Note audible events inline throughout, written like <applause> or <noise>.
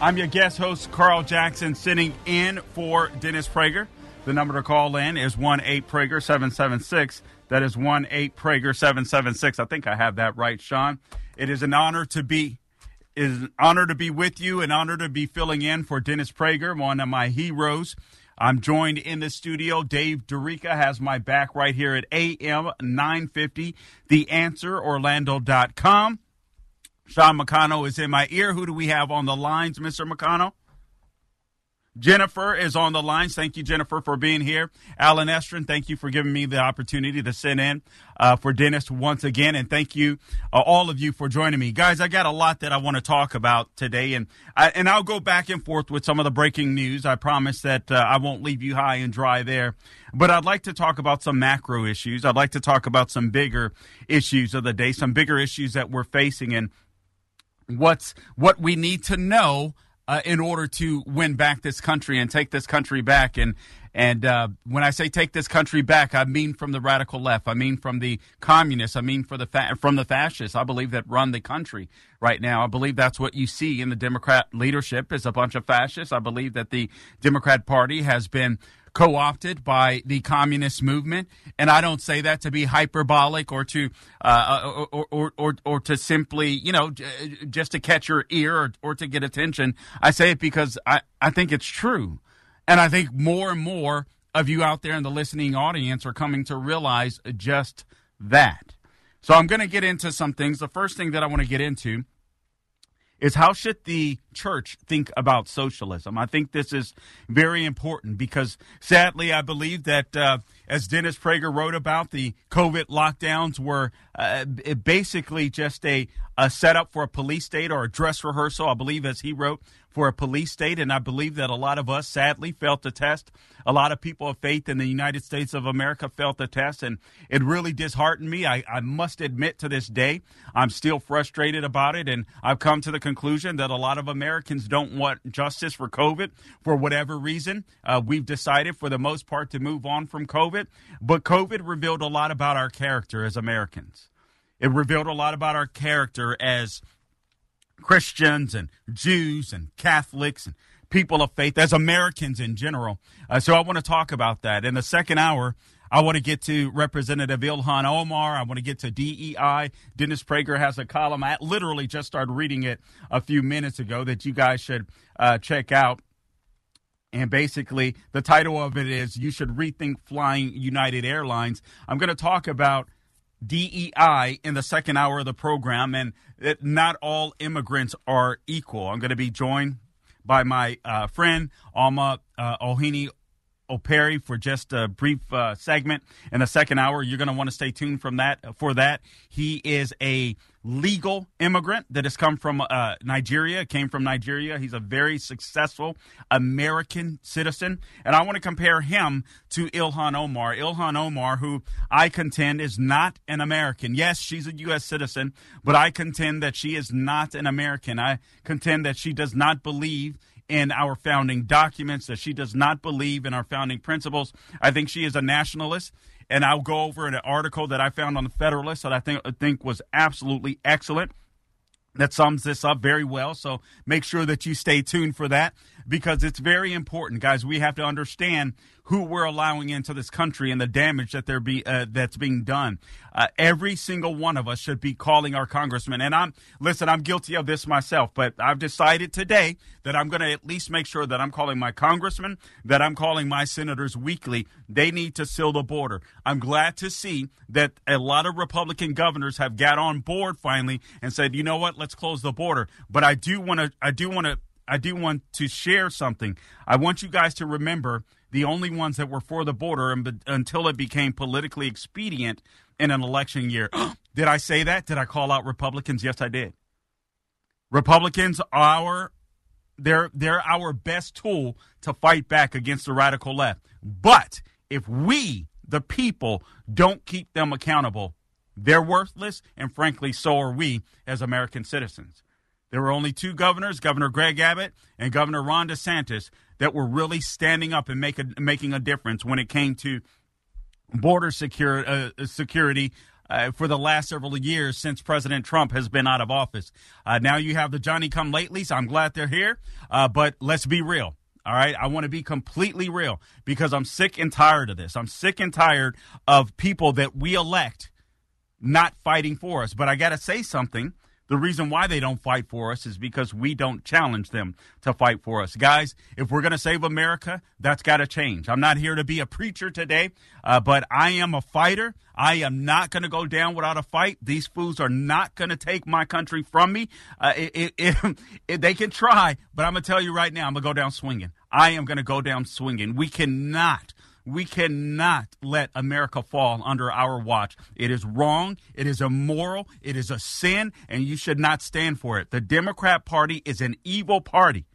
I'm your guest host, Carl Jackson, sitting in for Dennis Prager. The number to call in is 1 8 Prager 776. That is 1 8 Prager 776. I think I have that right, Sean. It is an honor to be it is an honor to be with you, an honor to be filling in for Dennis Prager, one of my heroes. I'm joined in the studio. Dave Dorica has my back right here at AM 950, The Answer, Orlando.com. Sean McConnell is in my ear. Who do we have on the lines, Mr. McConnell? Jennifer is on the lines. Thank you, Jennifer, for being here. Alan Estrin, thank you for giving me the opportunity to sit in uh, for Dennis once again. And thank you, uh, all of you, for joining me. Guys, I got a lot that I want to talk about today. And, I, and I'll go back and forth with some of the breaking news. I promise that uh, I won't leave you high and dry there. But I'd like to talk about some macro issues. I'd like to talk about some bigger issues of the day, some bigger issues that we're facing. And what's what we need to know uh, in order to win back this country and take this country back. And and uh, when I say take this country back, I mean from the radical left. I mean from the communists. I mean for the fa- from the fascists. I believe that run the country right now. I believe that's what you see in the Democrat leadership is a bunch of fascists. I believe that the Democrat Party has been co opted by the communist movement. And I don't say that to be hyperbolic or to uh, or, or, or, or, to simply, you know, just to catch your ear or, or to get attention. I say it because I, I think it's true. And I think more and more of you out there in the listening audience are coming to realize just that. So I'm going to get into some things. The first thing that I want to get into is how should the church think about socialism? I think this is very important because sadly, I believe that uh, as Dennis Prager wrote about, the COVID lockdowns were uh, basically just a, a setup for a police state or a dress rehearsal, I believe, as he wrote, for a police state. And I believe that a lot of us sadly felt the test. A lot of people of faith in the United States of America felt the test. And it really disheartened me. I, I must admit to this day, I'm still frustrated about it. And I've come to the conclusion that a lot of Americans don't want justice for COVID for whatever reason. Uh, we've decided for the most part to move on from COVID. But COVID revealed a lot about our character as Americans. It revealed a lot about our character as Christians and Jews and Catholics and people of faith, as Americans in general. Uh, so I want to talk about that. In the second hour, I want to get to Representative Ilhan Omar. I want to get to DEI. Dennis Prager has a column. I literally just started reading it a few minutes ago that you guys should uh, check out. And basically, the title of it is You Should Rethink Flying United Airlines. I'm going to talk about DEI in the second hour of the program, and that not all immigrants are equal. I'm going to be joined by my uh, friend Alma uh, Ohini Operi for just a brief uh, segment in the second hour. You're going to want to stay tuned from that for that. He is a legal immigrant that has come from uh, Nigeria, came from Nigeria. He's a very successful American citizen. And I want to compare him to Ilhan Omar. Ilhan Omar, who I contend is not an American. Yes, she's a U.S. citizen, but I contend that she is not an American. I contend that she does not believe in our founding documents, that she does not believe in our founding principles. I think she is a nationalist. And I'll go over an article that I found on the Federalist that I think, I think was absolutely excellent that sums this up very well. So make sure that you stay tuned for that. because it's very important, guys. We have to understand who we're allowing into this country and the damage that there be uh, that's being done. Uh, every single one of us should be calling our congressman. And I'm listen, I'm guilty of this myself, but I've decided today that I'm going to at least make sure that I'm calling my congressman, that I'm calling my senators weekly. They need to seal the border. I'm glad to see that a lot of Republican governors have got on board finally and said, you know what, let's close the border. But I do want to, I do want to I do want to share something. I want you guys to remember the only ones that were for the border and until it became politically expedient in an election year. <gasps> did I say that? Did I call out Republicans? Yes, I did. Republicans are they're they're our best tool to fight back against the radical left. But if we, the people, don't keep them accountable, they're worthless, and frankly, so are we as American citizens. There were only two governors, Governor Greg Abbott and Governor Ron DeSantis, that were really standing up and make a, making a difference when it came to border secure, uh, security uh, for the last several years since President Trump has been out of office. Uh, now you have the Johnny come latelys. I'm glad they're here, uh, but let's be real. All right. I want to be completely real because I'm sick and tired of this. I'm sick and tired of people that we elect not fighting for us. But I got to say something the reason why they don't fight for us is because we don't challenge them to fight for us. Guys, if we're going to save America, that's got to change. I'm not here to be a preacher today, uh, but I am a fighter. I am not going to go down without a fight. These fools are not going to take my country from me. Uh, it, it, <laughs> it, they can try, but I'm going to tell you right now, I'm going to go down swinging. I am going to go down swinging. We cannot we cannot let America fall under our watch. It is wrong. It is immoral. It is a sin, and you should not stand for it. The Democrat Party is an evil party.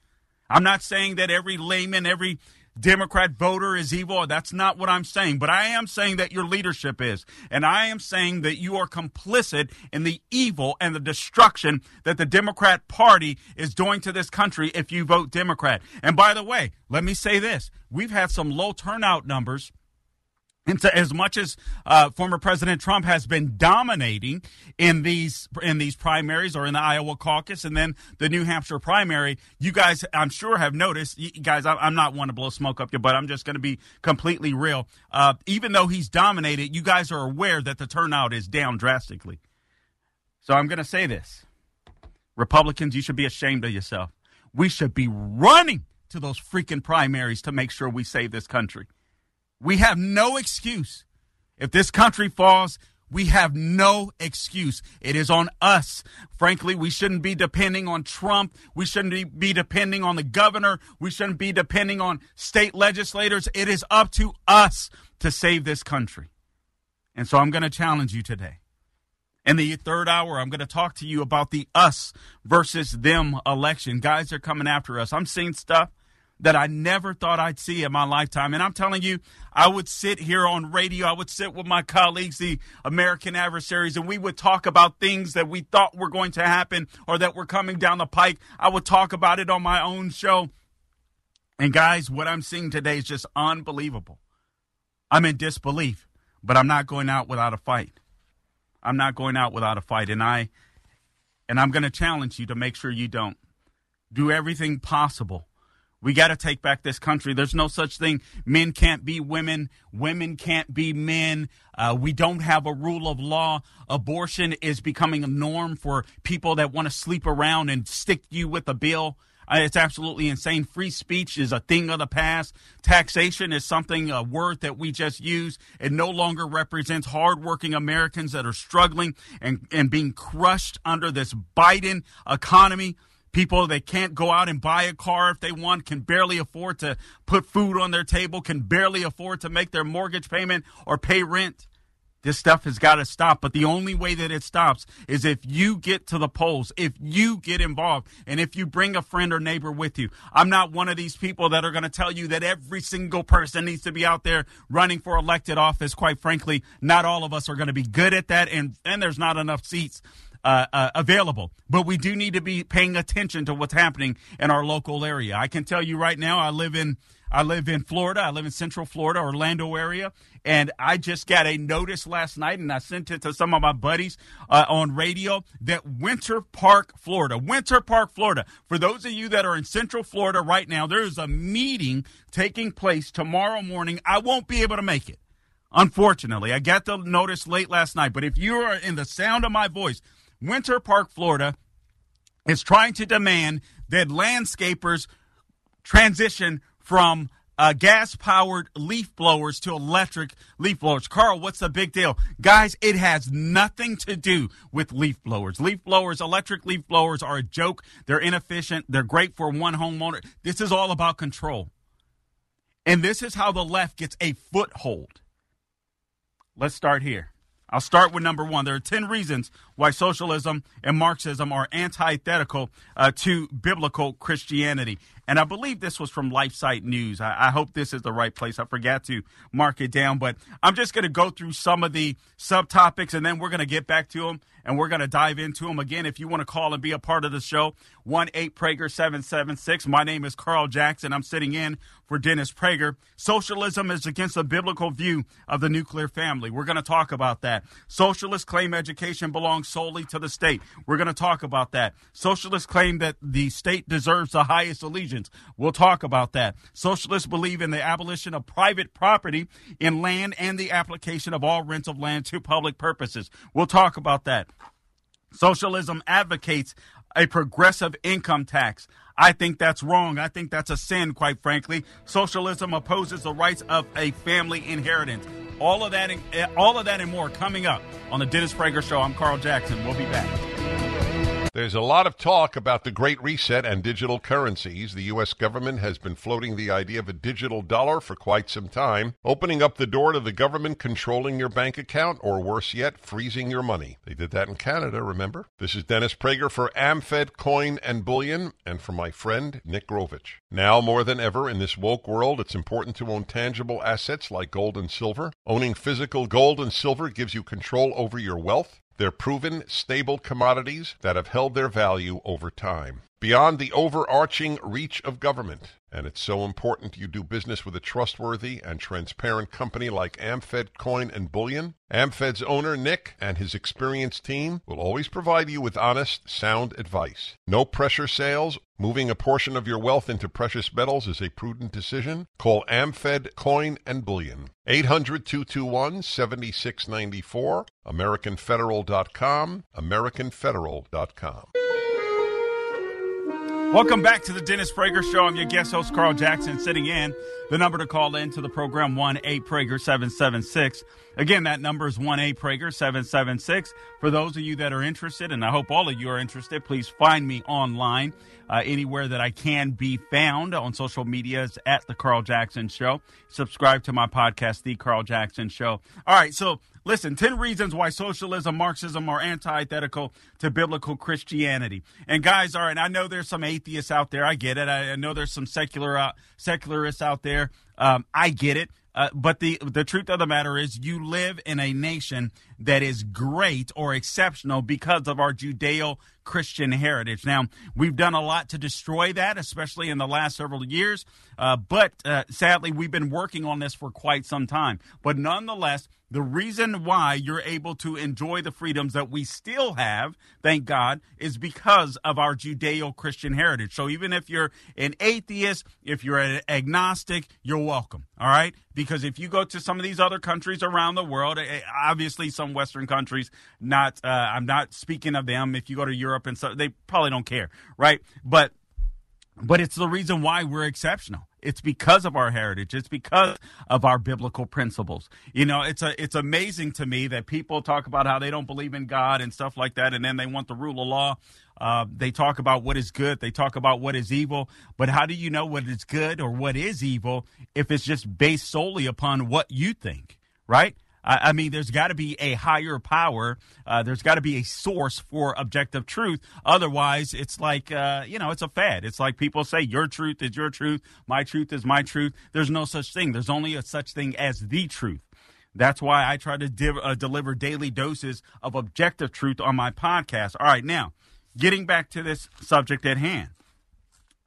I'm not saying that every layman, every Democrat voter is evil. That's not what I'm saying. But I am saying that your leadership is. And I am saying that you are complicit in the evil and the destruction that the Democrat Party is doing to this country if you vote Democrat. And by the way, let me say this we've had some low turnout numbers and so as much as uh, former President Trump has been dominating in these in these primaries or in the Iowa caucus and then the New Hampshire primary, you guys, I'm sure, have noticed. You guys, I'm not one to blow smoke up you, but I'm just going to be completely real. Uh, even though he's dominated, you guys are aware that the turnout is down drastically. So I'm going to say this: Republicans, you should be ashamed of yourself. We should be running to those freaking primaries to make sure we save this country. We have no excuse. If this country falls, we have no excuse. It is on us. Frankly, we shouldn't be depending on Trump. We shouldn't be depending on the governor. We shouldn't be depending on state legislators. It is up to us to save this country. And so I'm going to challenge you today. In the third hour, I'm going to talk to you about the us versus them election. Guys are coming after us. I'm seeing stuff that I never thought I'd see in my lifetime. And I'm telling you, I would sit here on radio, I would sit with my colleagues, the American adversaries, and we would talk about things that we thought were going to happen or that were coming down the pike. I would talk about it on my own show. And guys, what I'm seeing today is just unbelievable. I'm in disbelief, but I'm not going out without a fight. I'm not going out without a fight. And I and I'm going to challenge you to make sure you don't. Do everything possible we got to take back this country. There's no such thing. Men can't be women. Women can't be men. Uh, we don't have a rule of law. Abortion is becoming a norm for people that want to sleep around and stick you with a bill. Uh, it's absolutely insane. Free speech is a thing of the past. Taxation is something, a word that we just use. It no longer represents hardworking Americans that are struggling and, and being crushed under this Biden economy. People that can't go out and buy a car if they want, can barely afford to put food on their table, can barely afford to make their mortgage payment or pay rent. This stuff has got to stop. But the only way that it stops is if you get to the polls, if you get involved, and if you bring a friend or neighbor with you. I'm not one of these people that are going to tell you that every single person needs to be out there running for elected office. Quite frankly, not all of us are going to be good at that, and, and there's not enough seats uh, uh, available. But we do need to be paying attention to what's happening in our local area. I can tell you right now, I live in I live in Florida. I live in Central Florida, Orlando area, and I just got a notice last night, and I sent it to some of my buddies uh, on radio that Winter Park, Florida, Winter Park, Florida. For those of you that are in Central Florida right now, there is a meeting taking place tomorrow morning. I won't be able to make it. Unfortunately, I got the notice late last night, but if you are in the sound of my voice, Winter Park, Florida is trying to demand that landscapers transition from uh, gas powered leaf blowers to electric leaf blowers. Carl, what's the big deal? Guys, it has nothing to do with leaf blowers. Leaf blowers, electric leaf blowers are a joke. They're inefficient. They're great for one homeowner. This is all about control. And this is how the left gets a foothold. Let's start here. I'll start with number one. There are 10 reasons why socialism and Marxism are antithetical uh, to biblical Christianity. And I believe this was from LifeSite News. I, I hope this is the right place. I forgot to mark it down, but I'm just going to go through some of the subtopics and then we're going to get back to them and we're going to dive into them. Again, if you want to call and be a part of the show, 1 8 Prager 776. My name is Carl Jackson. I'm sitting in for Dennis Prager. Socialism is against the biblical view of the nuclear family. We're going to talk about that. Socialists claim education belongs solely to the state. We're going to talk about that. Socialists claim that the state deserves the highest allegiance. We'll talk about that. Socialists believe in the abolition of private property in land and the application of all rents of land to public purposes. We'll talk about that. Socialism advocates a progressive income tax. I think that's wrong. I think that's a sin, quite frankly. Socialism opposes the rights of a family inheritance. All of that, and, eh, all of that, and more coming up on the Dennis Prager Show. I'm Carl Jackson. We'll be back. There's a lot of talk about the Great Reset and digital currencies. The U.S. government has been floating the idea of a digital dollar for quite some time, opening up the door to the government controlling your bank account, or worse yet, freezing your money. They did that in Canada, remember? This is Dennis Prager for AmFed Coin and Bullion, and for my friend Nick Grovich. Now more than ever in this woke world, it's important to own tangible assets like gold and silver. Owning physical gold and silver gives you control over your wealth. They're proven, stable commodities that have held their value over time. Beyond the overarching reach of government, and it's so important you do business with a trustworthy and transparent company like AmFed Coin and Bullion. AmFed's owner, Nick, and his experienced team will always provide you with honest, sound advice. No pressure sales. Moving a portion of your wealth into precious metals is a prudent decision. Call AmFed Coin and Bullion. 800-221-7694, AmericanFederal.com, AmericanFederal.com. Welcome back to the Dennis Prager Show. I'm your guest host, Carl Jackson, sitting in. The number to call in to the program, 1-8-Prager 776. Again, that number is 1-8-Prager 776. For those of you that are interested, and I hope all of you are interested, please find me online uh, anywhere that I can be found on social medias at The Carl Jackson Show. Subscribe to my podcast, The Carl Jackson Show. All right, so Listen, 10 reasons why socialism, Marxism are antithetical to biblical Christianity. And guys, all right, I know there's some atheists out there. I get it. I, know there's some secular uh, secularists out there. Um, I get it. Uh, but the the truth of the matter is, you live in a nation that is great or exceptional because of our Judeo Christian heritage. Now, we've done a lot to destroy that, especially in the last several years. Uh, but uh, sadly, we've been working on this for quite some time. But nonetheless, the reason why you're able to enjoy the freedoms that we still have, thank God, is because of our Judeo Christian heritage. So even if you're an atheist, if you're an agnostic, you're welcome. All right? Because if you go to some of these other countries around the world, eh, eh, obviously some Western countries, not, uh, I'm not speaking of them. If you go to Europe and so, they probably don't care, right? But, but it's the reason why we're exceptional. It's because of our heritage. It's because of our biblical principles. You know, it's a it's amazing to me that people talk about how they don't believe in God and stuff like that, and then they want the rule of law. Uh, they talk about what is good. They talk about what is evil. But how do you know what is good or what is evil if it's just based solely upon what you think, right? I, mean, there's got to be a higher power. Uh, there's got to be a source for objective truth. Otherwise, it's like, uh, you know, it's a fad. It's like people say, your truth is your truth. My truth is my truth. There's no such thing. There's only a such thing as the truth. That's why I try to div- uh, deliver daily doses of objective truth on my podcast. All right, now, getting back to this subject at hand.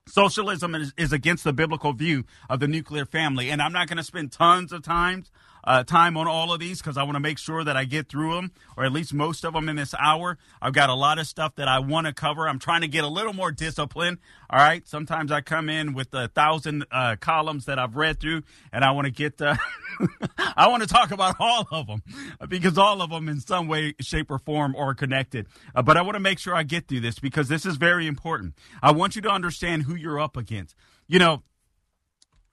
Socialism is, is against the biblical view of the nuclear family. And I'm not going to spend tons of times uh, time on all of these because I want to make sure that I get through them, or at least most of them in this hour. I've got a lot of stuff that I want to cover. I'm trying to get a little more discipline. All right. Sometimes I come in with a thousand uh, columns that I've read through, and I want to get, uh, <laughs> I want to talk about all of them because all of them in some way, shape, or form are connected. Uh, but I want to make sure I get through this because this is very important. I want you to understand who you're up against. You know,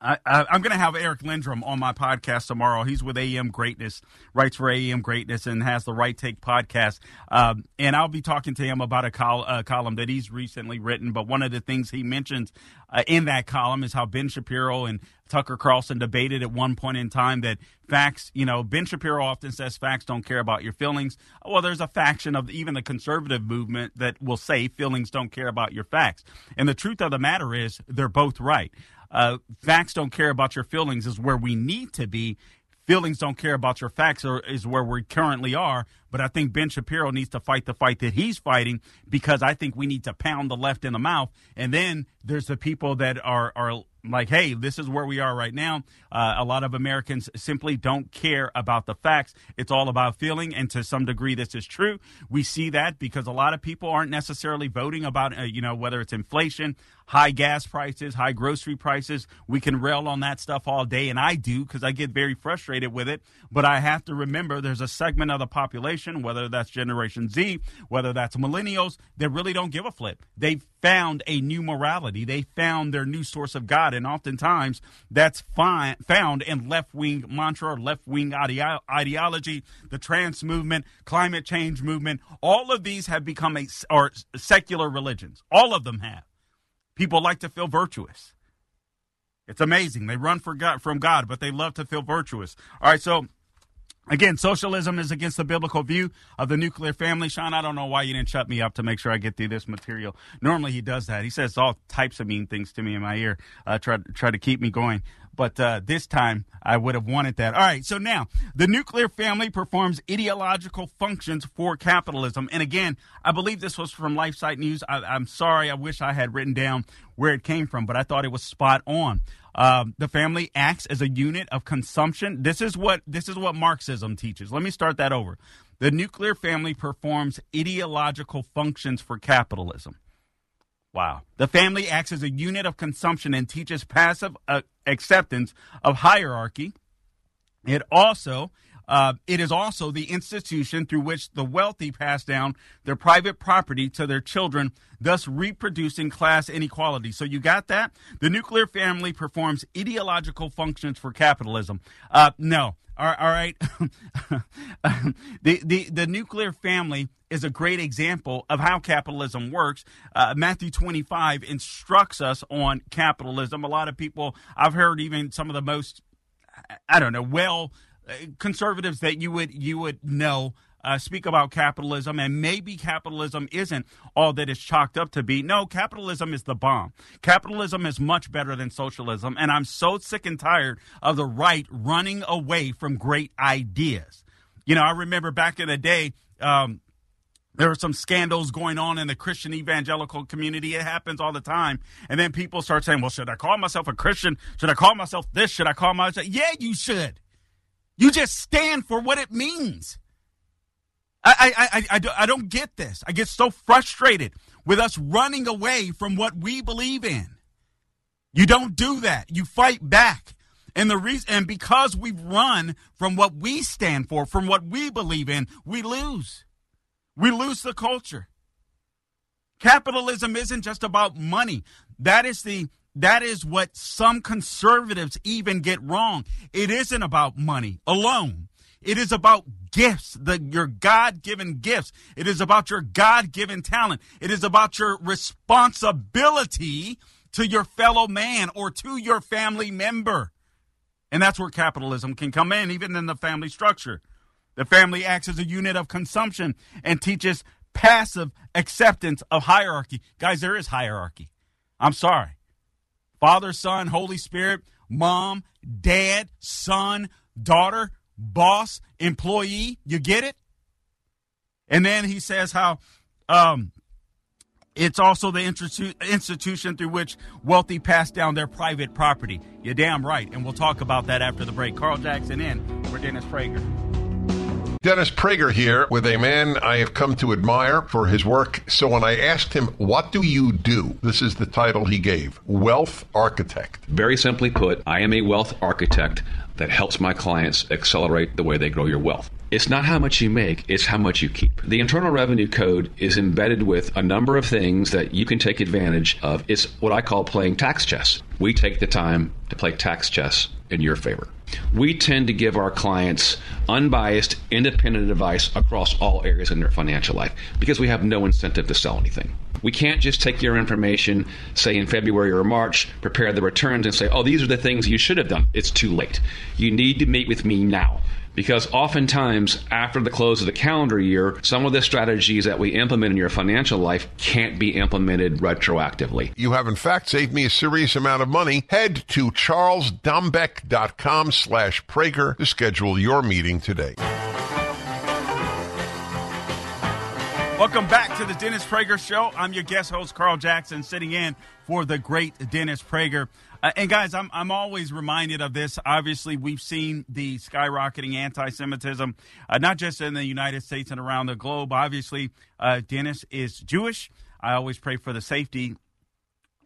I, am going to have Eric Lendrum on my podcast tomorrow. He's with AM Greatness, writes for AM Greatness, and has the Right Take podcast. Um, and I'll be talking to him about a, col- a, column that he's recently written. But one of the things he mentions uh, in that column is how Ben Shapiro and Tucker Carlson debated at one point in time that facts, you know, Ben Shapiro often says facts don't care about your feelings. Well, there's a faction of even the conservative movement that will say feelings don't care about your facts. And the truth of the matter is they're both right uh, facts don't care about your feelings is where we need to be. Feelings don't care about your facts or is where we currently are. But I think Ben Shapiro needs to fight the fight that he's fighting because I think we need to pound the left in the mouth. And then there's the people that are are like, hey, this is where we are right now. Uh, a lot of Americans simply don't care about the facts. It's all about feeling. And to some degree, this is true. We see that because a lot of people aren't necessarily voting about, uh, you know, whether it's inflation, high gas prices, high grocery prices. We can rail on that stuff all day. And I do because I get very frustrated with it. But I have to remember there's a segment of the population, whether that's Generation Z, whether that's millennials, they really don't give a flip. They found a new morality. They found their new source of God. And oftentimes that's fine, found in left wing mantra or left wing ideo- ideology, the trans movement, climate change movement. All of these have become a, or secular religions. All of them have. People like to feel virtuous. It's amazing. They run for God, from God, but they love to feel virtuous. All right, so Again, socialism is against the biblical view of the nuclear family. Sean, I don't know why you didn't shut me up to make sure I get through this material. Normally he does that. He says all types of mean things to me in my ear, uh, try, try to keep me going. But uh, this time I would have wanted that. All right, so now the nuclear family performs ideological functions for capitalism. And again, I believe this was from LifeSite News. I, I'm sorry, I wish I had written down where it came from, but I thought it was spot on. Um, the family acts as a unit of consumption. This is what this is what Marxism teaches. Let me start that over. The nuclear family performs ideological functions for capitalism. Wow. The family acts as a unit of consumption and teaches passive uh, acceptance of hierarchy. It also uh, it is also the institution through which the wealthy pass down their private property to their children, thus reproducing class inequality. So you got that? The nuclear family performs ideological functions for capitalism. Uh, no. All right. <laughs> the, the, the nuclear family is a great example of how capitalism works. Uh, Matthew 25 instructs us on capitalism. A lot of people, I've heard even some of the most, I don't know, well conservatives that you would you would know uh, speak about capitalism, and maybe capitalism isn't all that it's chalked up to be. No, capitalism is the bomb. Capitalism is much better than socialism, and I'm so sick and tired of the right running away from great ideas. You know, I remember back in the day. Um, there were some scandals going on in the Christian evangelical community. It happens all the time. And then people start saying, well, should I call myself a Christian? Should I call myself this? Should I call myself? Yeah, you should. You just stand for what it means. I, I, I, I, don't get this. I get so frustrated with us running away from what we believe in. You don't do that. You fight back. And the reason, and because we run from what we stand for, from what we believe in, we lose. We lose the culture. Capitalism isn't just about money. That is the that is what some conservatives even get wrong. It isn't about money alone. It is about gifts, the, your God given gifts. It is about your God given talent. It is about your responsibility to your fellow man or to your family member. And that's where capitalism can come in, even in the family structure. The family acts as a unit of consumption and teaches passive acceptance of hierarchy. Guys, there is hierarchy. I'm sorry. Father, Son, Holy Spirit, mom, dad, son, daughter, boss, employee. You get it? And then he says how um, it's also the institu- institution through which wealthy pass down their private property. You're damn right. And we'll talk about that after the break. Carl Jackson in for Dennis Prager. Dennis Prager here with a man I have come to admire for his work. So when I asked him, What do you do? This is the title he gave Wealth Architect. Very simply put, I am a wealth architect that helps my clients accelerate the way they grow your wealth. It's not how much you make, it's how much you keep. The Internal Revenue Code is embedded with a number of things that you can take advantage of. It's what I call playing tax chess. We take the time to play tax chess in your favor. We tend to give our clients unbiased, independent advice across all areas in their financial life because we have no incentive to sell anything. We can't just take your information, say in February or March, prepare the returns, and say, oh, these are the things you should have done. It's too late. You need to meet with me now because oftentimes after the close of the calendar year, some of the strategies that we implement in your financial life can't be implemented retroactively. You have in fact saved me a serious amount of money. Head to charlesdombeck.com slash Prager to schedule your meeting today. Welcome back to the Dennis Prager Show. I'm your guest host, Carl Jackson, sitting in for the great Dennis Prager. Uh, and guys, I'm I'm always reminded of this. Obviously, we've seen the skyrocketing anti-Semitism, uh, not just in the United States and around the globe. Obviously, uh, Dennis is Jewish. I always pray for the safety.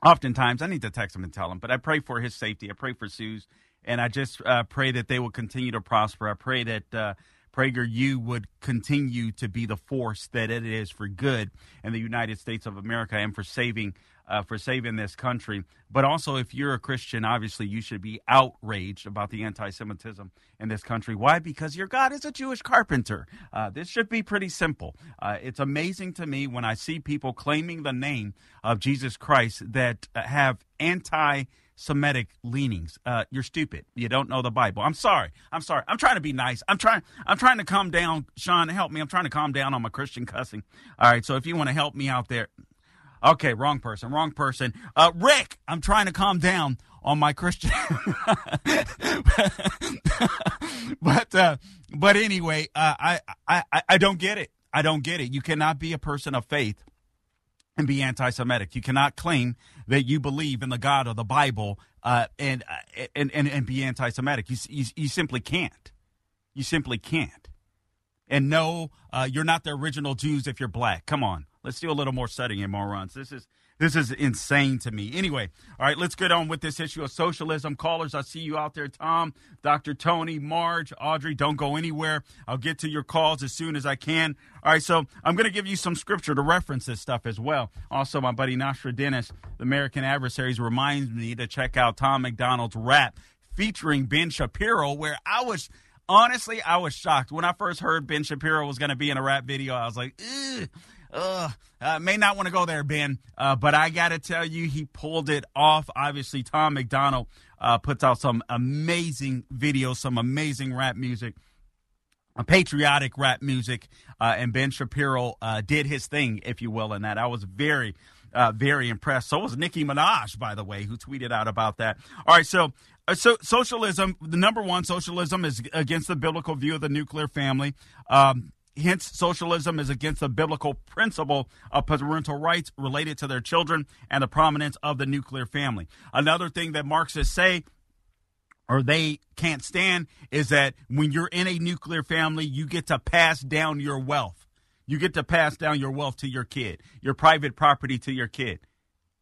Oftentimes, I need to text him and tell him, but I pray for his safety. I pray for Sue's, and I just uh, pray that they will continue to prosper. I pray that. Prager, you would continue to be the force that it is for good in the United States of America and for saving uh, for saving this country. But also, if you're a Christian, obviously you should be outraged about the anti Semitism in this country. Why? Because your God is a Jewish carpenter. Uh, this should be pretty simple. Uh, it's amazing to me when I see people claiming the name of Jesus Christ that have anti Semitic leanings. Uh, you're stupid. You don't know the Bible. I'm sorry. I'm sorry. I'm trying to be nice. I'm trying. I'm trying to calm down. Sean, help me. I'm trying to calm down on my Christian cussing. All right. So if you want to help me out there, Okay, wrong person, wrong person. Uh, Rick, I'm trying to calm down on my Christian. <laughs> but uh, but anyway, uh, I, I I don't get it. I don't get it. You cannot be a person of faith and be anti-Semitic. You cannot claim that you believe in the God of the Bible uh, and, uh, and and and be anti-Semitic. You, you you simply can't. You simply can't. And no, uh, you're not the original Jews if you're black. Come on. Let's do a little more studying in morons. This is this is insane to me. Anyway, all right, let's get on with this issue of socialism. Callers, I see you out there. Tom, Dr. Tony, Marge, Audrey, don't go anywhere. I'll get to your calls as soon as I can. All right, so I'm going to give you some scripture to reference this stuff as well. Also, my buddy Nasra Dennis, the American Adversaries, reminds me to check out Tom MacDonald's rap featuring Ben Shapiro, where I was honestly, I was shocked when I first heard Ben Shapiro was going to be in a rap video. I was like, Ugh uh, uh, may not want to go there, Ben. Uh, but I got to tell you, he pulled it off. Obviously, Tom MacDonald uh, puts out some amazing videos, some amazing rap music, a patriotic rap music, uh, and Ben Shapiro uh, did his thing, if you will, in that. I was very, uh, very impressed. So was Nicki Minaj, by the way, who tweeted out about that. All right, so uh, so socialism, the number one, socialism is against the biblical view of the nuclear family. Um, Hence, socialism is against the biblical principle of parental rights related to their children and the prominence of the nuclear family. Another thing that Marxists say or they can't stand is that when you're in a nuclear family, you get to pass down your wealth. You get to pass down your wealth to your kid, your private property to your kid.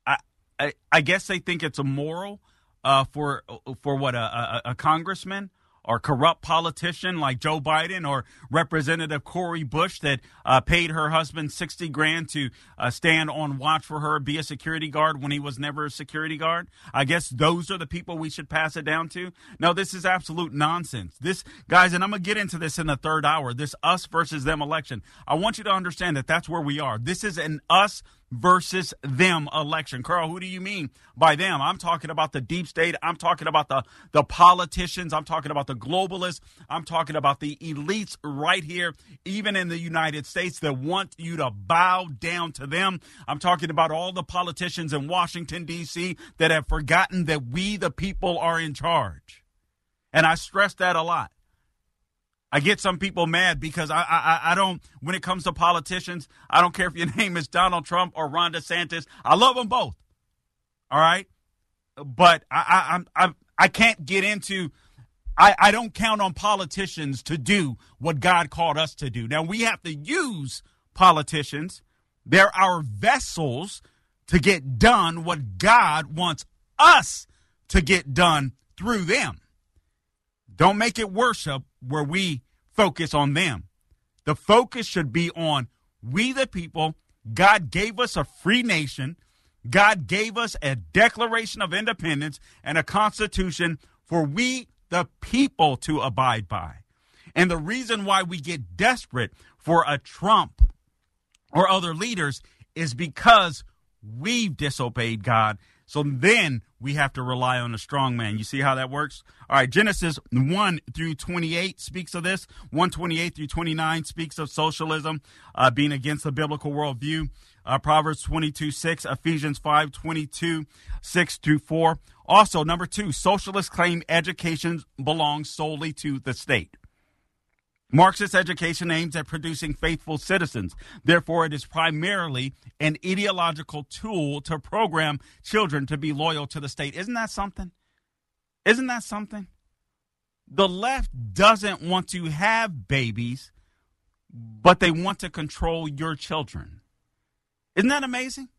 I, I, I guess they think it's immoral uh, for for what a, a, a congressman or corrupt politician like Joe Biden or Representative Cori Bush that uh, paid her husband 60 grand to uh, stand on watch for her, be a security guard when he was never a security guard. I guess those are the people we should pass it down to. No, this is absolute nonsense. This, guys, and I'm to get into this in the third hour, this us versus them election. I want you to understand that that's where we are. This is an us versus them election. Carl, who do you mean by them? I'm talking about the deep state. I'm talking about the, the politicians. I'm talking about the globalists. I'm talking about the elites right here, even in the United States that want you to bow down to them. I'm talking about all the politicians in Washington, D.C. that have forgotten that we, the people, are in charge. And I stress that a lot. I get some people mad because I, I I don't. When it comes to politicians, I don't care if your <laughs> name is Donald Trump or Ron DeSantis. I love them both. All right, but I I I I can't get into. I, I don't count on politicians to do what God called us to do. Now we have to use politicians. They're our vessels to get done what God wants us to get done through them. Don't make it worship where we focus on them. The focus should be on we, the people. God gave us a free nation. God gave us a Declaration of Independence and a Constitution for we, the people, to abide by. And the reason why we get desperate for a Trump or other leaders is because we've disobeyed God so then we have to rely on a strong man. You see how that works? All right, Genesis 1 through 28 speaks of this. 128 through 29 speaks of socialism uh, being against the biblical worldview. Uh, Proverbs 22 6, Ephesians 5 22 6 through 4. Also, number two, socialists claim education belongs solely to the state. Marxist education aims at producing faithful citizens. Therefore, it is primarily an ideological tool to program children to be loyal to the state. Isn't that something? Isn't that something? The left doesn't want to have babies, but they want to control your children. Isn't that amazing?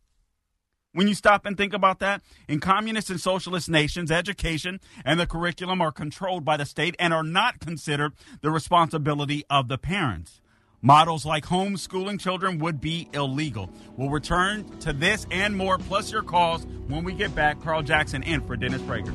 When you stop and think about that, in communist and socialist nations, education and the curriculum are controlled by the state and are not considered the responsibility of the parents. Models like homeschooling children would be illegal. We'll return to this and more, plus your calls when we get back. Carl Jackson in for Dennis Prager.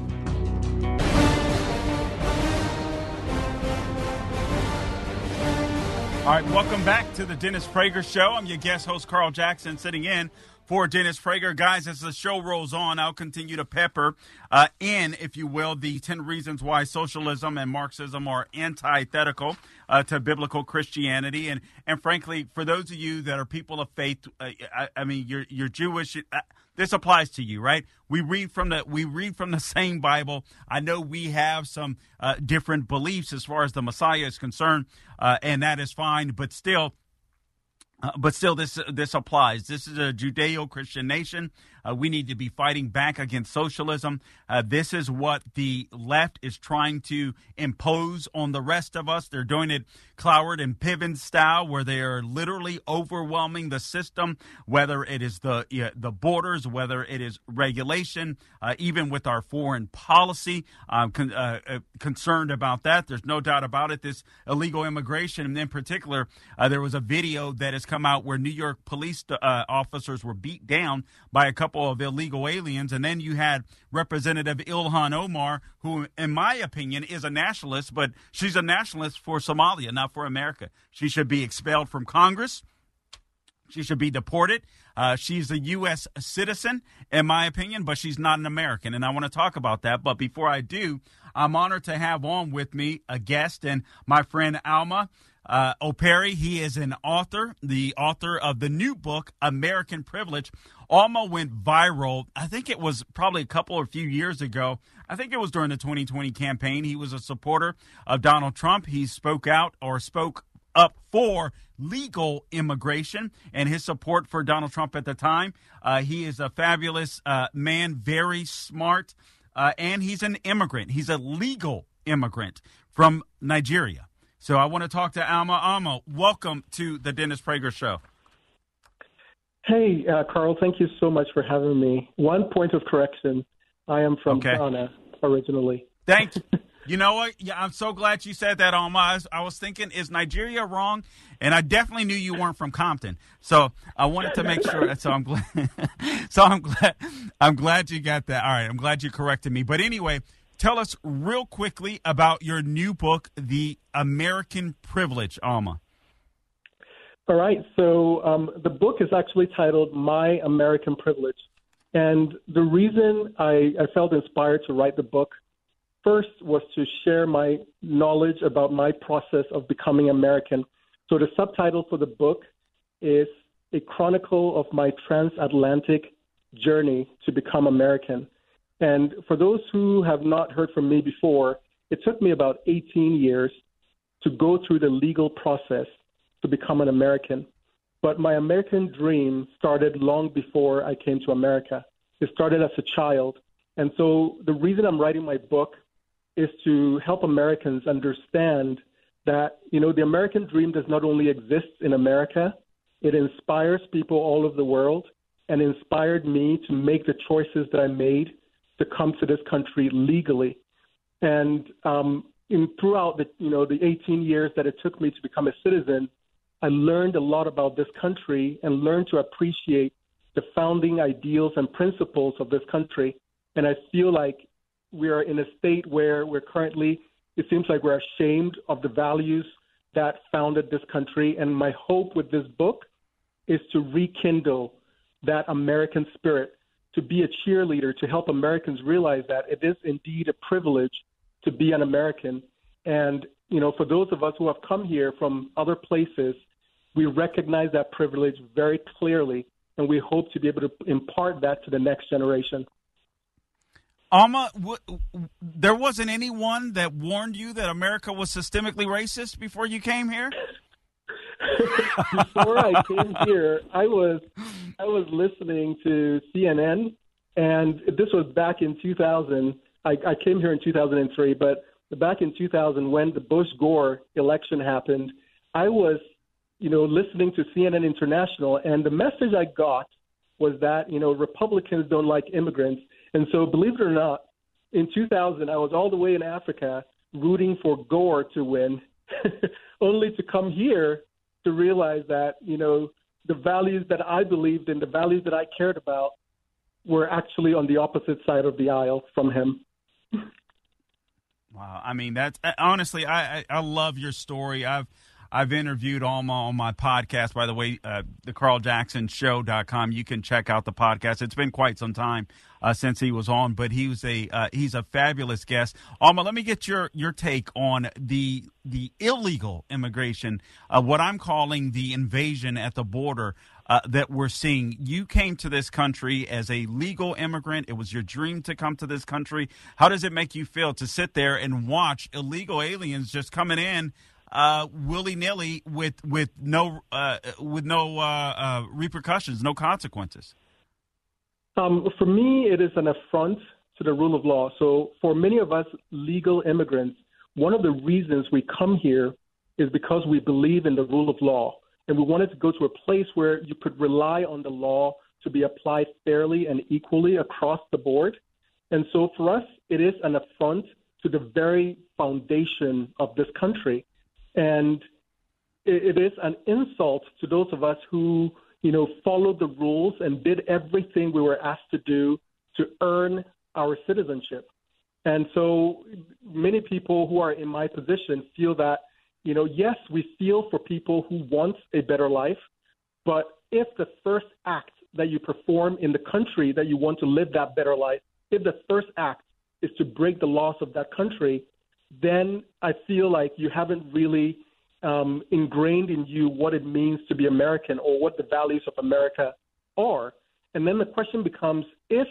All right, welcome back to the Dennis Prager Show. I'm your guest host, Carl Jackson, sitting in for Dennis Prager. Guys, as the show rolls on, I'll continue to pepper uh, in, if you will, the 10 reasons why socialism and Marxism are antithetical uh, to biblical Christianity. And, and frankly, for those of you that are people of faith, uh, I, I, mean, you're, you're Jewish. Uh, this applies to you, right? We read from the we read from the <laughs> same Bible. I know we have some uh, different beliefs as far as the Messiah is concerned, uh, and that is fine. But still, uh, but still, this this applies. This is a Judeo-Christian nation. Uh, we need to be fighting back against socialism. Uh, this is what the left is trying to impose on the rest of us. They're doing it Cloward and Piven style, where they are literally overwhelming the system, whether it is the the borders, whether it is regulation, uh, even with our foreign policy. I'm con- uh, uh, concerned about that. There's no doubt about it. This illegal immigration, and in particular, there was a video that has come out where New York police officers were beat down by a couple couple of illegal aliens, and then you had Representative Ilhan Omar, who, in my opinion, is a nationalist, but she's a nationalist for Somalia, not for America. She should be expelled from Congress. She should be deported. Uh, she's a U.S. citizen, in my opinion, but she's not an American. And I want to talk about that. But before I do, I'm honored to have on with me a guest and my friend Alma uh, Operi. He is an author, the author of the new book, American Privilege. Alma went viral. I think it was probably a couple or few years ago. I think it was during the 2020 campaign. He was a supporter of Donald Trump. He spoke out or spoke up for legal immigration and his support for Donald Trump at the time. Uh, he is a fabulous uh, man, very smart, uh, and he's an immigrant. He's a legal immigrant from Nigeria. So I want to talk to Alma. Alma, welcome to the Dennis Prager Show. Hey, uh, Carl, thank you so much for having me. One point of correction I am from okay. Ghana originally. Thank <laughs> you. You know what? Yeah, I'm so glad you said that, Alma. I was, I was thinking, is Nigeria wrong? And I definitely knew you weren't from Compton, so I wanted to make sure. So I'm glad. <laughs> so I'm glad. I'm glad you got that. All right, I'm glad you corrected me. But anyway, tell us real quickly about your new book, The American Privilege, Alma. All right. So um, the book is actually titled My American Privilege. And the reason I, I felt inspired to write the book first was to share my knowledge about my process of becoming American. So the subtitle for the book is A Chronicle of My Transatlantic Journey to Become American. And for those who have not heard from me before, it took me about 18 years to go through the legal process to become an American. But my American dream started long before I came to America. It started as a child. And so the reason I'm writing my book is to help Americans understand that, you know, the American dream does not only exist in America, it inspires people all over the world and inspired me to make the choices that I made to come to this country legally. And um, in throughout the you know the 18 years that it took me to become a citizen, I learned a lot about this country and learned to appreciate the founding ideals and principles of this country. And I feel like we are in a state where we're currently, it seems like we're ashamed of the values that founded this country. And my hope with this book is to rekindle that American spirit, to be a cheerleader, to help Americans realize that it is indeed a privilege to be an American. And, you know, for those of us who have come here from other places, we recognize that privilege very clearly, and we hope to be able to impart that to the next generation. Alma, w- there wasn't anyone that warned you that America was systemically racist before you came here. <laughs> before I came here, I was I was listening to CNN, and this was back in 2000. I, I came here in 2003, but back in 2000, when the Bush Gore election happened, I was, you know, listening to CNN International, and the message I got was that you know Republicans don't like immigrants, and so believe it or not, in 2000, I was all the way in Africa rooting for Gore to win, <laughs> only to come here to realize that you know the values that I believed in, the values that I cared about, were actually on the opposite side of the aisle from him. Wow, I mean that's honestly, I, I, I love your story. I've I've interviewed Alma on my podcast, by the way, uh, the carljacksonshow.com. You can check out the podcast. It's been quite some time uh, since he was on, but he was a uh, he's a fabulous guest. Alma, let me get your your take on the the illegal immigration, uh, what I'm calling the invasion at the border. Uh, that we're seeing. You came to this country as a legal immigrant. It was your dream to come to this country. How does it make you feel to sit there and watch illegal aliens just coming in uh, willy nilly with with no uh, with no uh, uh, repercussions, no consequences? Um, for me, it is an affront to the rule of law. So, for many of us legal immigrants, one of the reasons we come here is because we believe in the rule of law, and we wanted to go to a place where you could rely on the law to be applied fairly and equally across the board. And so, for us, it is an affront to the very foundation of this country. And it, is an insult to those of us who, you know, followed the rules and did everything we were asked to do to earn our citizenship. And so many people who are in my position feel that, you know, yes, we feel for people who want a better life, but if the first act that you perform in the country that you want to live that better life, if the first act is to break the laws of that country, then I feel like you haven't really um, ingrained in you what it means to be American or what the values of America are. And then the question becomes if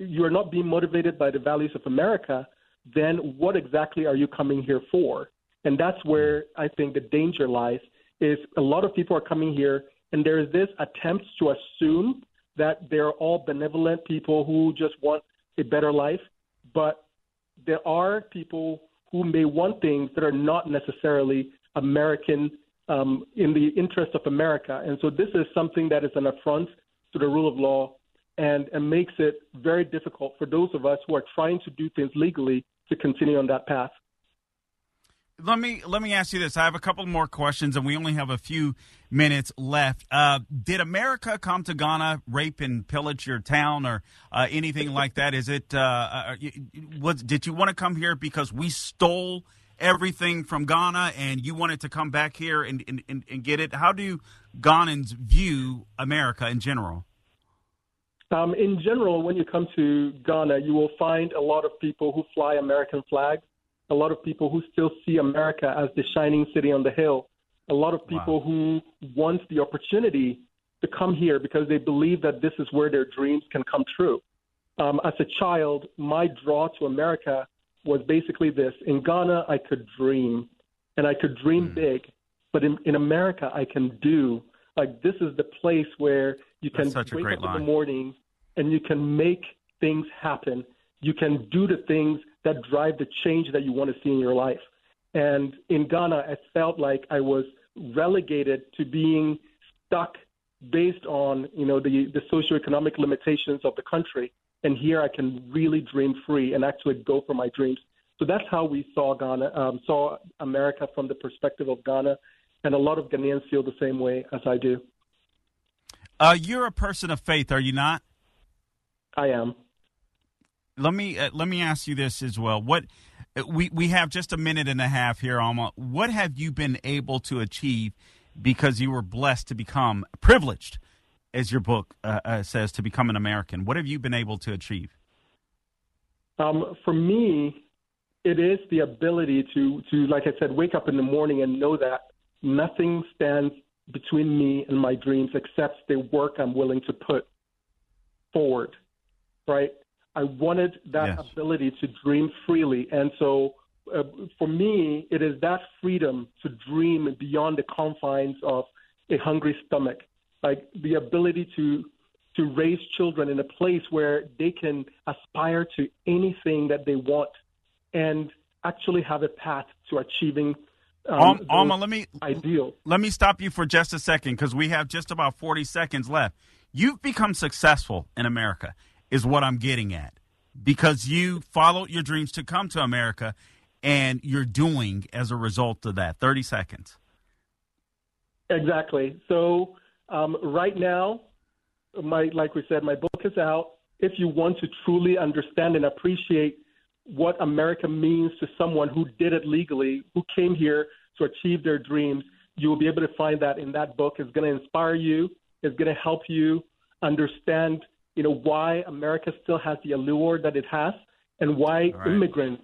you're not being motivated by the values of America, then what exactly are you coming here for? And that's where I think the danger lies is a lot of people are coming here and there is this attempt to assume that they're all benevolent people who just want a better life. But there are people who may want things that are not necessarily American um, in the interest of America. And so this is something that is an affront to the rule of law and, and makes it very difficult for those of us who are trying to do things legally to continue on that path let me let me ask you this. I have a couple more questions, and we only have a few minutes left. Uh, did America come to Ghana, rape and pillage your town, or uh, anything like that? Is it uh, uh was did you want to come here because we stole everything from Ghana, and you wanted to come back here and, and, and get it? How do Ghanans view America in general? Um, in general, when you come to Ghana, you will find a lot of people who fly American flags a lot of people who still see America as the shining city on the hill, a lot of people wow. who want the opportunity to come here because they believe that this is where their dreams can come true. Um, as a child, my draw to America was basically this. In Ghana, I could dream. and I could dream mm. big. But in, in America, I can do. Like this is the place where you can wake up line. in the morning and you can make things happen. You can do the things that drive the change that you want to see in your life. And in Ghana, I felt like I was relegated to being stuck based on you know the the socioeconomic limitations of the country. And here I can really dream free and actually go for my dreams. So that's how we saw Ghana, um, saw America from the perspective of Ghana, and a lot of Ghanaians feel the same way as I do. Uh, you're a person of faith, are you not? I am. Let me uh, let me ask you this as well. What we we have just a minute and a half here, Alma. What have you been able to achieve because you were blessed to become privileged, as your book uh, uh, says, to become an American? What have you been able to achieve? Um, for me, it is the ability to to like I said, wake up in the morning and know that nothing stands between me and my dreams except the work I'm willing to put forward. Right? I wanted that yes. ability to dream freely. And so uh, for me, it is that freedom to dream beyond the confines of a hungry stomach, like the ability to to raise children in a place where they can aspire to anything that they want and actually have a path to achieving um, Alma, let me ideal. Let me stop you for just a second because we have just about forty seconds left. You've become successful in America is what I'm getting at. Because you followed your dreams to come to America and you're doing as a result of that. 30 seconds. Exactly. So, um, right now, my like we said, my book is out. If you want to truly understand and appreciate what America means to someone who did it legally, who came here to achieve their dreams, you will be able to find that in that book. It's going to inspire you. It's going to help you understand you know, why America still has the allure that it has and why right. immigrants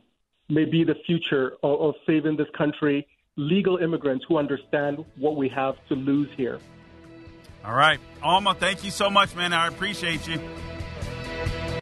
may be the future of, of saving this country, legal immigrants who understand what we have to lose here. All right. Alma, thank you so much, man. I appreciate you.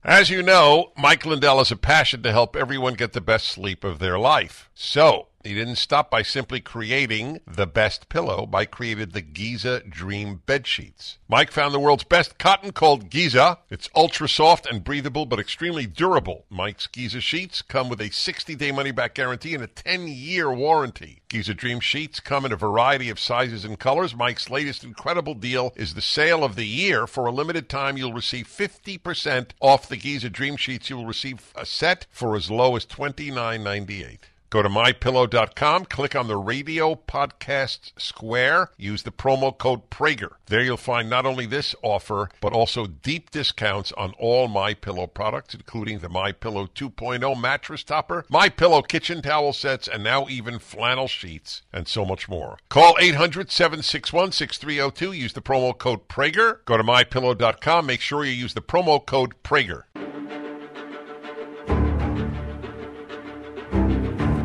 As you know, Mike Lindell has a passion to help everyone get the best sleep of their life. So, he didn't stop by simply creating the best pillow by creating the Giza Dream bed sheets. Mike found the world's best cotton called Giza. It's ultra soft and breathable but extremely durable. Mike's Giza sheets come with a 60-day money-back guarantee and a 10-year warranty. Giza Dream sheets come in a variety of sizes and colors. Mike's latest incredible deal is the sale of the year. For a limited time, you'll receive 50% off the Giza Dream sheets. You will receive a set for as low as $29.98. Go to mypillow.com, click on the radio podcast square, use the promo code Prager. There you'll find not only this offer, but also deep discounts on all My Pillow products, including the My Pillow 2.0 mattress topper, My Pillow kitchen towel sets, and now even flannel sheets, and so much more. Call 800-761-6302, use the promo code Prager. Go to mypillow.com, make sure you use the promo code Prager.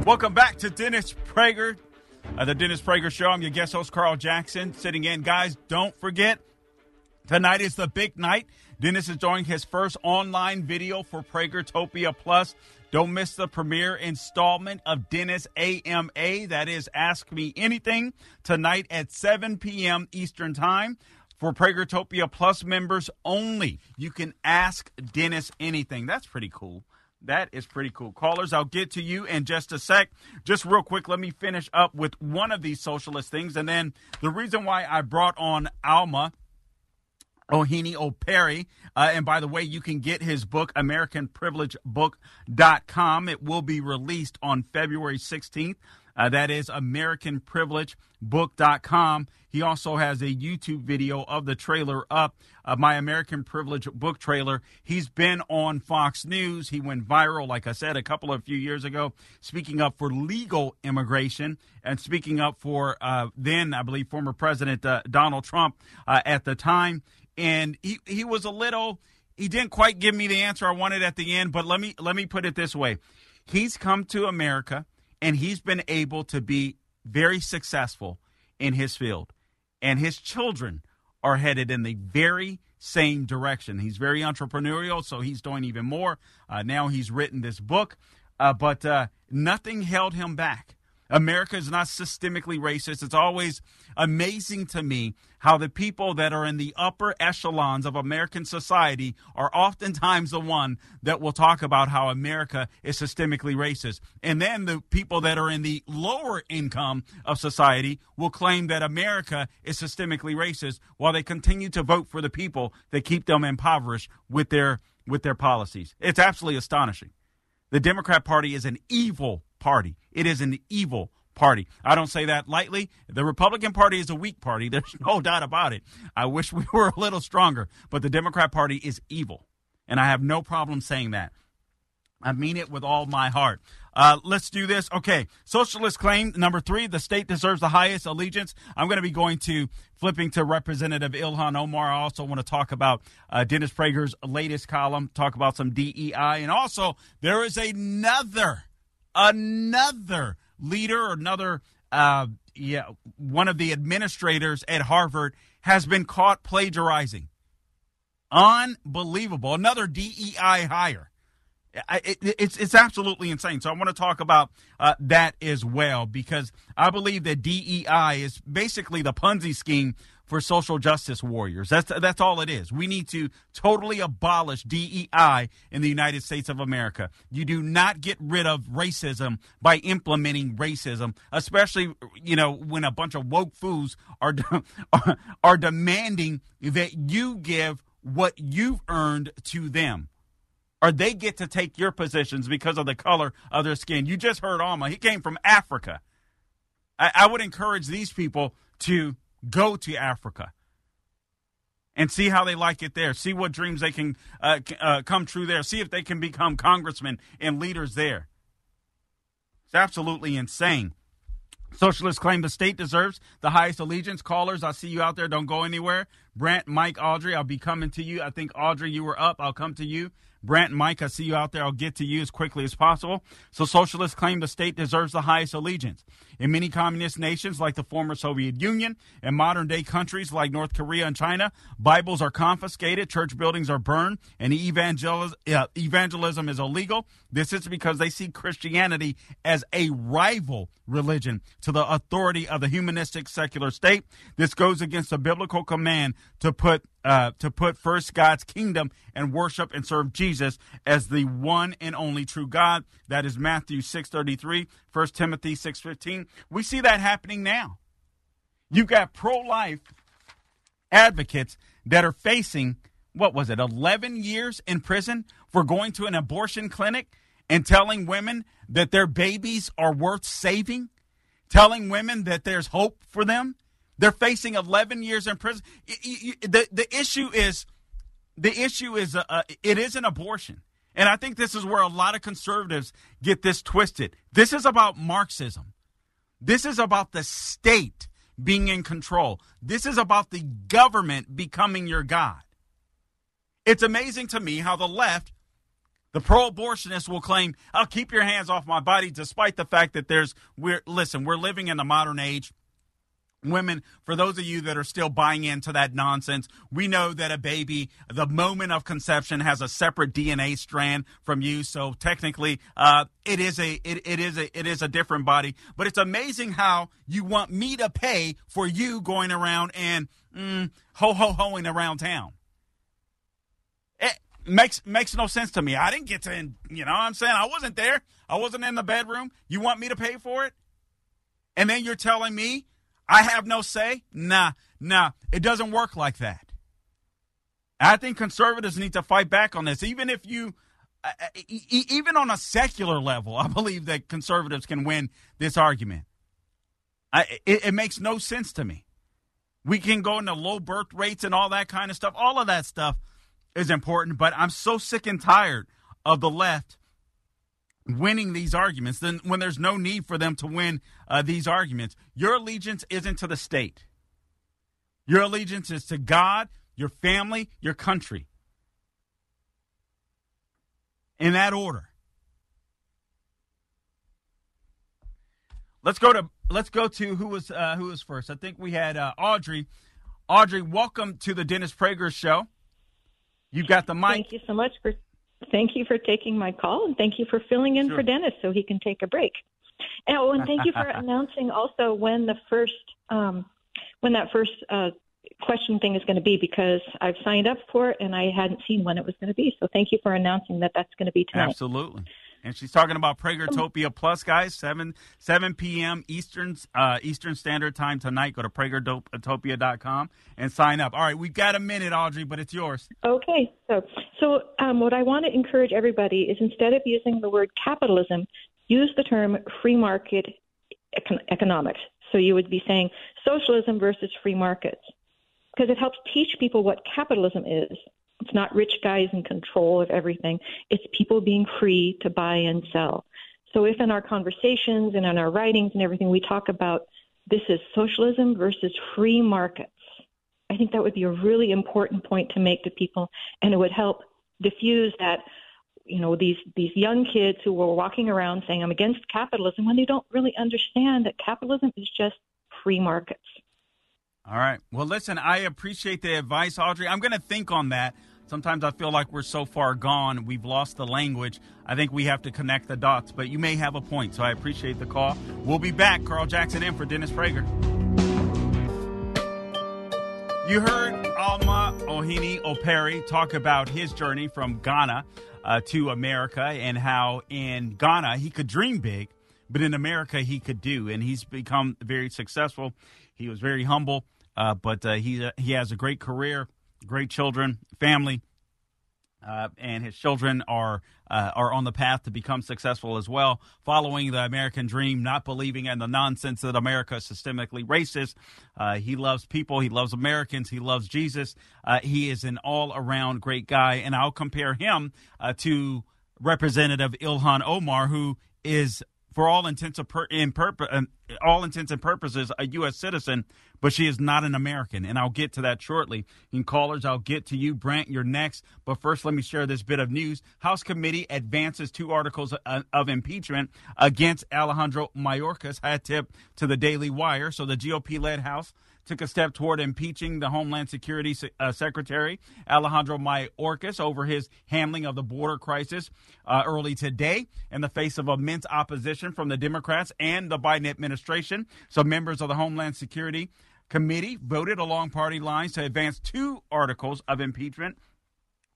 Welcome back to Dennis Prager, uh, the Dennis Prager Show. I'm your guest host, Carl Jackson, sitting in. Guys, don't forget, tonight is the big night. Dennis is doing his first online video for Pragertopia Plus. Don't miss the premiere installment of Dennis AMA. That is Ask Me Anything tonight at 7 p.m. Eastern Time. For Pragertopia Plus members only, you can ask Dennis anything. That's pretty cool. That is pretty cool. Callers, I'll get to you in just a sec. Just real quick, let me finish up with one of these socialist things. And then the reason why I brought on Alma Ohene Operi. Uh, and by the way, you can get his book, AmericanPrivilegeBook.com. It will be released on February 16th. Uh, that is AmericanPrivilegeBook.com. He also has a YouTube video of the trailer up, uh, my American Privilege book trailer. He's been on Fox News. He went viral, like I said, a couple of few years ago, speaking up for legal immigration and speaking up for uh, then, I believe, former President uh, Donald Trump uh, at the time. And he, he was a little, he didn't quite give me the answer I wanted at the end, but let me let me put it this way. He's come to America and he's been able to be very successful in his field. And his children are headed in the very same direction. He's very entrepreneurial, so he's doing even more. Uh, now he's written this book, uh, but uh, nothing held him back. America is not systemically racist. It's always amazing to me how the people that are in the upper echelons of American society are oftentimes the one that will talk about how America is systemically racist. And then the people that are in the lower income of society will claim that America is systemically racist while they continue to vote for the people that keep them impoverished with their with their policies. It's absolutely astonishing. The Democrat Party is an evil party. It is an evil party. I don't say that lightly. The Republican Party is a weak party. <laughs> There's no doubt about it. I wish we were a little stronger, but the Democrat Party is evil. And I have no problem saying that. I mean it with all my heart. Uh, let's do this. Okay. Socialist claim number three the state deserves the highest allegiance. I'm going to be going to flipping to Representative Ilhan Omar. I also want to talk about uh, Dennis Prager's latest column, talk about some DEI. And also, there is another, another leader, another, uh, yeah, one of the administrators at Harvard has been caught plagiarizing. Unbelievable. Another DEI hire. It, it's it's absolutely insane. So I want to talk about uh, that as well because I believe that DEI is basically the Ponzi scheme for social justice warriors. That's that's all it is. We need to totally abolish DEI in the United States of America. You do not get rid of racism by implementing racism, especially you know when a bunch of woke fools are <laughs> are, are demanding that you give what you've earned to them or they get to take your positions because of the color of their skin. You just heard Alma. He came from Africa. I, I would encourage these people to go to Africa and see how they like it there. See what dreams they can uh, uh, come true there. See if they can become congressmen and leaders there. It's absolutely insane. Socialists claim the state deserves the highest allegiance. Callers, I see you out there. Don't go anywhere. Brent, Mike, Audrey, I'll be coming to you. I think, Audrey, you were up. I'll come to you. Brent, Mike, I see you out there. I'll get to you as quickly as possible. So, socialists claim the state deserves the highest allegiance. In many communist nations like the former Soviet Union and modern day countries like North Korea and China, Bibles are confiscated, church buildings are burned, and evangelism, uh, evangelism is illegal. This is because they see Christianity as a rival religion to the authority of the humanistic secular state. This goes against the biblical command to put uh, to put first God's kingdom and worship and serve Jesus as the one and only true God. That is Matthew 6.33, 1 Timothy 6.15. We see that happening now. You've got pro-life advocates that are facing, what was it, 11 years in prison for going to an abortion clinic and telling women that their babies are worth saving, telling women that there's hope for them. They're facing 11 years in prison. The, the issue is, the issue is, uh, uh, it is an abortion. And I think this is where a lot of conservatives get this twisted. This is about Marxism. This is about the state being in control. This is about the government becoming your God. It's amazing to me how the left, the pro abortionists, will claim, I'll keep your hands off my body, despite the fact that there's, we're, listen, we're living in the modern age women, for those of you that are still buying into that nonsense, we know that a baby, the moment of conception, has a separate DNA strand from you. So technically, uh, it is a it, it is a it is a different body. But it's amazing how you want me to pay for you going around and mm, ho ho hoing around town. It makes makes no sense to me. I didn't get to, you know, what I'm saying I wasn't there. I wasn't in the bedroom. You want me to pay for it? And then you're telling me I have no say? Nah, nah. It doesn't work like that. I think conservatives need to fight back on this. Even if you, uh, uh even on a secular level, <laughs> I believe that conservatives can win this argument. I, it, it makes no sense to me. We can go into low birth rates and all that kind of stuff. All of that stuff is important, but I'm so sick and tired of the left winning these arguments, then when there's no need for them to win uh, these arguments, your allegiance isn't to the state. Your allegiance is to God, your family, your country. In that order. Let's go to let's go to who was uh, who was first. I think we had uh, Audrey. Audrey, welcome to the Dennis Prager Show. You got the mic. Thank you so much for Thank you for taking my call and thank you for filling in sure. for Dennis so he can take a break. And, oh, and thank you for <laughs> announcing also when the first um, when that first uh, question thing is going to be because I've signed up for it and I hadn't seen when it was going to be. So thank you for announcing that that's going to be tonight. Absolutely. And she's talking about Pragertopia Plus, guys. Seven seven p.m. Eastern uh, Eastern Standard Time tonight. Go to pragertopia.com and sign up. All right, we've got a minute, Audrey, but it's yours. Okay, so so um, what I want to encourage everybody is instead of using the word capitalism, use the term free market econ- economics. So you would be saying socialism versus free markets because it helps teach people what capitalism is. It's not rich guys in control of everything. It's people being free to buy and sell. So if in our conversations and in our writings and everything we talk about this is socialism versus free markets, I think that would be a really important point to make to people and it would help diffuse that you know these these young kids who were walking around saying I'm against capitalism when they don't really understand that capitalism is just free markets. All right. Well, listen, I appreciate the advice, Audrey. I'm going to think on that. Sometimes I feel like we're so far gone, we've lost the language. I think we have to connect the dots, but you may have a point, so I appreciate the call. We'll be back. Carl Jackson in for Dennis Prager. You heard Alma Ohene Operi talk about his journey from Ghana uh, to America and how in Ghana he could dream big, but in America he could do, and he's become very successful. He was very humble, uh, but uh, he uh, he has a great career great children, family, uh, and his children are uh, are on the path to become successful as well, following the American dream, not believing in the nonsense that America is systemically racist. Uh, he loves people, he loves Americans, he loves Jesus. Uh, he is an all around great guy, and I'll compare him uh, to Representative Ilhan Omar, who is for all intents and, pur- um, all intents and purposes, a U.S. citizen, but she is not an American. And I'll get to that shortly. In callers, I'll get to you, Brant. You're next. But first, let me share this bit of news. House committee advances two articles of, of impeachment against Alejandro Mayorkas. Had tip to the Daily Wire. So the GOP-led House took a step toward impeaching the Homeland Security uh, Secretary Alejandro Mayorkas over his handling of the border crisis uh, early today in the face of immense opposition from the Democrats and the Biden administration. So members of the Homeland Security Committee voted along party lines to advance two articles of impeachment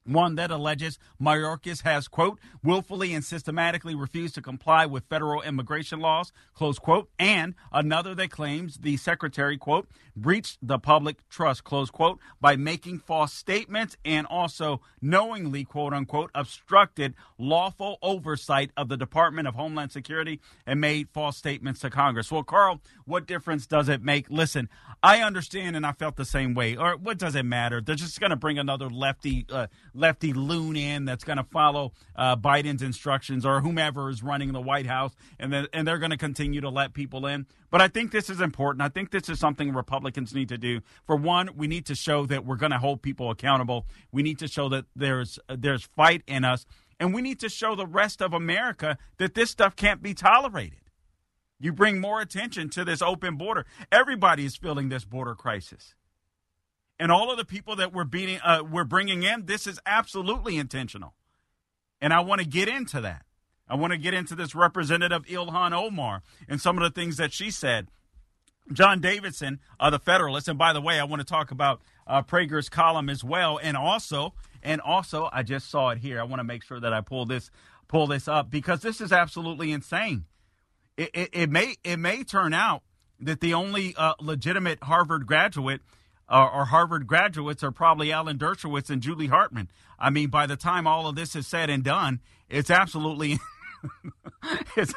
one that alleges Mayorkas has, quote, willfully and systematically refused to comply with federal immigration laws, close quote, and another that claims the secretary, quote, breached the public trust, close quote, by making false statements and also knowingly, quote unquote, obstructed lawful oversight of the Department of Homeland Security and made false statements to Congress. Well, Carl, what difference does it make? Listen, I understand and I felt the same way. Or what does it matter? They're just going to bring another lefty. Uh, lefty loon in that's going to follow uh, Biden's instructions or whomever is running the White House, and then and they're going to continue to let people in. But I think this is important. I think this is something Republicans need to do. For one, we need to show that we're going to hold people accountable. We need to show that there's there's fight in us, and we need to show the rest of America that this stuff can't be tolerated. You bring more attention to this open border. Everybody is feeling this border crisis and all of the people that we're beating, uh, we're bringing in, this is absolutely intentional. And I want to get into that. I want to get into this representative Ilhan Omar and some of the things that she said. John Davidson, uh, the Federalist, and by the way, I want to talk about uh, Prager's column as well, and also, and also, I just saw it here. I want to make sure that I pull this pull this up because this is absolutely insane. It, it, it may it may turn out that the only uh, legitimate Harvard graduate uh, or Harvard graduates are probably Alan Dershowitz and Julie Hartman. I mean, by the time all of this is said and done, it's absolutely. <laughs> it's,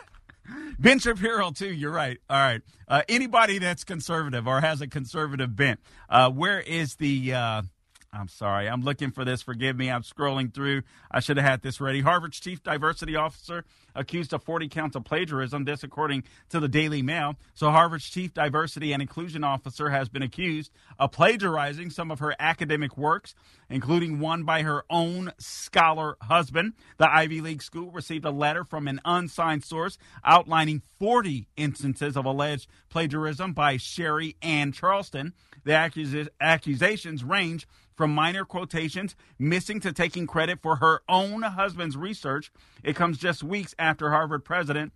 Ben Shapiro, too. You're right. All right. Uh, anybody that's conservative or has a conservative bent, uh, where is the. I'm sorry. I'm looking for this. Forgive me. I'm scrolling through. I should have had this ready. Harvard's chief diversity officer accused of 40 counts of plagiarism. This, according to the Daily Mail. So, Harvard's chief diversity and inclusion officer has been accused of plagiarizing some of her academic works, including one by her own scholar husband. The Ivy League school received a letter from an unsigned source outlining 40 instances of alleged plagiarism by Sherri Ann Charleston. The accus- accusations range from minor quotations missing to taking credit for her own husband's research. It comes just weeks after Harvard president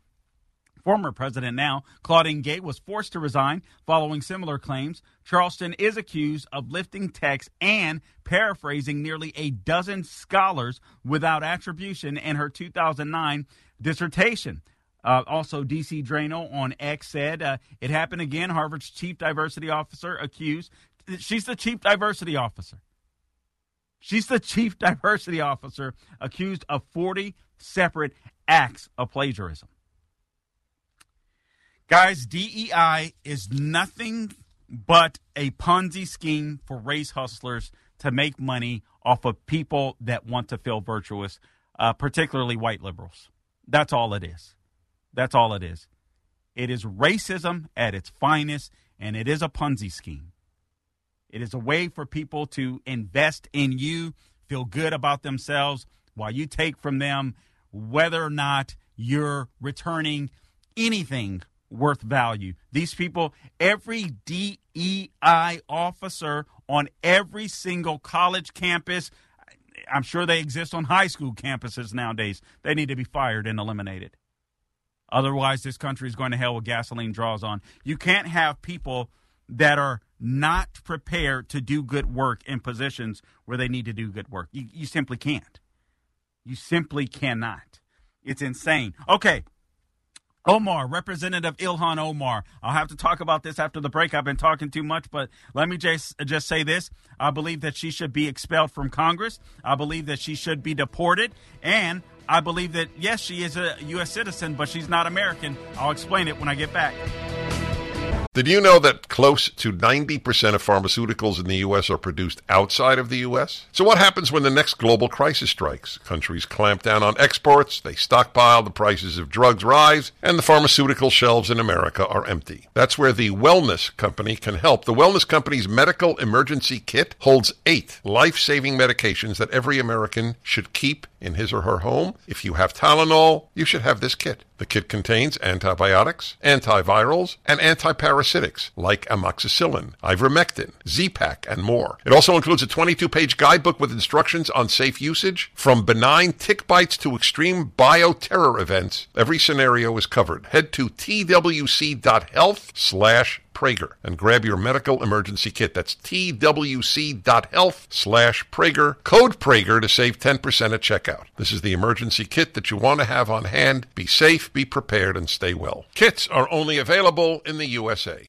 Former president now, Claudine Gay, was forced to resign following similar claims. Charleston is accused of lifting text and paraphrasing nearly a dozen scholars without attribution in her 2009 dissertation. Uh, also, DC Draino on X said uh, it happened again. Harvard's chief diversity officer accused. She's the chief diversity officer. She's the chief diversity officer accused of 40 separate acts of plagiarism. Guys, DEI is nothing but a Ponzi scheme for race hustlers to make money off of people that want to feel virtuous, uh, particularly white liberals. That's all it is. That's all it is. It is racism at its finest, and it is a Ponzi scheme. It is a way for people to invest in you, feel good about themselves, while you take from them whether or not you're returning anything worth value. These people, every DEI officer on every single college campus, I'm sure they exist on high school campuses nowadays, they need to be fired and eliminated. Otherwise, this country is going to hell with gasoline draws on. You can't have people that are not prepared to do good work in positions where they need to do good work. You, you simply can't. You simply cannot. It's insane. Okay, Omar, Representative Ilhan Omar. I'll have to talk about this after the break. I've been talking too much, but let me just just say this. I believe that she should be expelled from Congress. I believe that she should be deported, and I believe that yes, she is a U.S. citizen, but she's not American. I'll explain it when I get back. Did you know that close to 90% of pharmaceuticals in the U.S. are produced outside of the U.S.? So, what happens when the next global crisis strikes? Countries clamp down on exports, they stockpile, the prices of drugs rise, and the pharmaceutical shelves in America are empty. That's where the Wellness Company can help. The Wellness Company's Medical Emergency Kit holds eight life saving medications that every American should keep in his or her home. If you have Tylenol, you should have this kit. The kit contains antibiotics, antivirals, and antiparasitics like amoxicillin, ivermectin, Z-Pak, and more. It also includes a 22-page guidebook with instructions on safe usage. From benign tick bites to extreme bioterror events, every scenario is covered. Head to twc.health slash Prager and grab your medical emergency kit. That's twc.health slash Prager. Code Prager to save 10% at checkout. This is the emergency kit that you want to have on hand. Be safe, be prepared, and stay well. Kits are only available in the USA.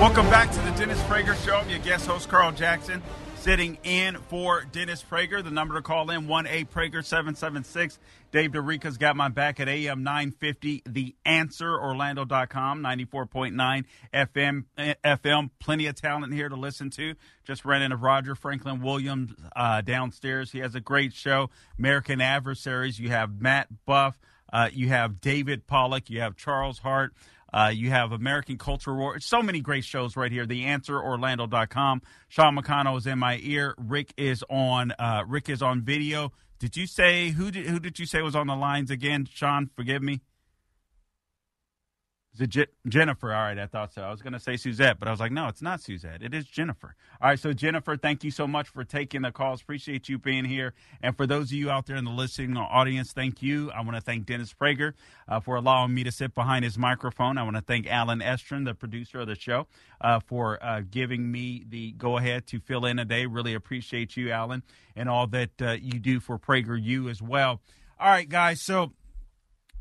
Welcome back to the Dennis Prager Show. I'm your guest host, Carl Jackson sitting in for Dennis Prager. The number to call in, 1-8 Prager 776. Dave DeRica's got my back at AM 950, The Answer, Orlando.com, 94.9 FM, FM. Plenty of talent here to listen to. Just ran into Roger Franklin Williams uh, downstairs. He has a great show, American Adversaries. You have Matt Buff. Uh, you have David Pollock. You have Charles Hart. Uh, you have American Culture War. So many great shows right here. The Answer Orlando.com. Sean McConnell is in my ear. Rick is on. Uh, Rick is on video. Did you say who did who did you say was on the lines again, Sean? Forgive me. Is it Je- Jennifer? All right, I thought so. I was going to say Suzette, but I was like, no, it's not Suzette. It is Jennifer. All right, so Jennifer, thank you so much for taking the calls. Appreciate you being here. And for those of you out there in the listening audience, thank you. I want to thank Dennis Prager uh, for allowing me to sit behind his microphone. I want to thank Allen Estrin, the producer of the show, uh, for uh, giving me the go ahead to fill in today. Really appreciate you, Allen, and all that uh, you do for Prager U as well. All right, guys. So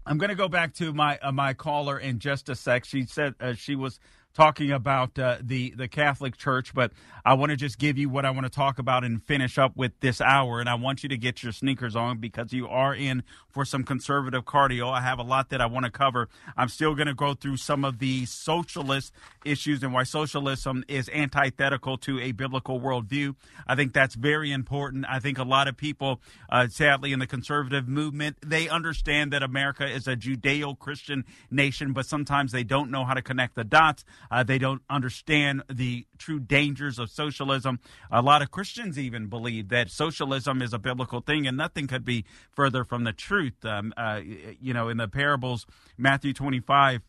I'm going to go back to my uh, my caller in just a sec. She said uh, she was talking about uh, the the Catholic Church, but I want to just give you what I want to talk about and finish up with this hour. And I want you to get your sneakers on because you are in for some conservative cardio. I have a lot that I want to cover. I'm still going to go through some of the socialist issues and why socialism is antithetical to a biblical worldview. I think that's very important. I think a lot of people, uh, sadly, in the conservative movement, they understand that America is a Judeo Christian nation, but sometimes they don't know how to connect the dots. Uh, they don't understand the true dangers of socialism. A lot of Christians even believe that socialism is a biblical thing, and nothing could be further from the truth. Um, uh, you know, in the parables, Matthew 25,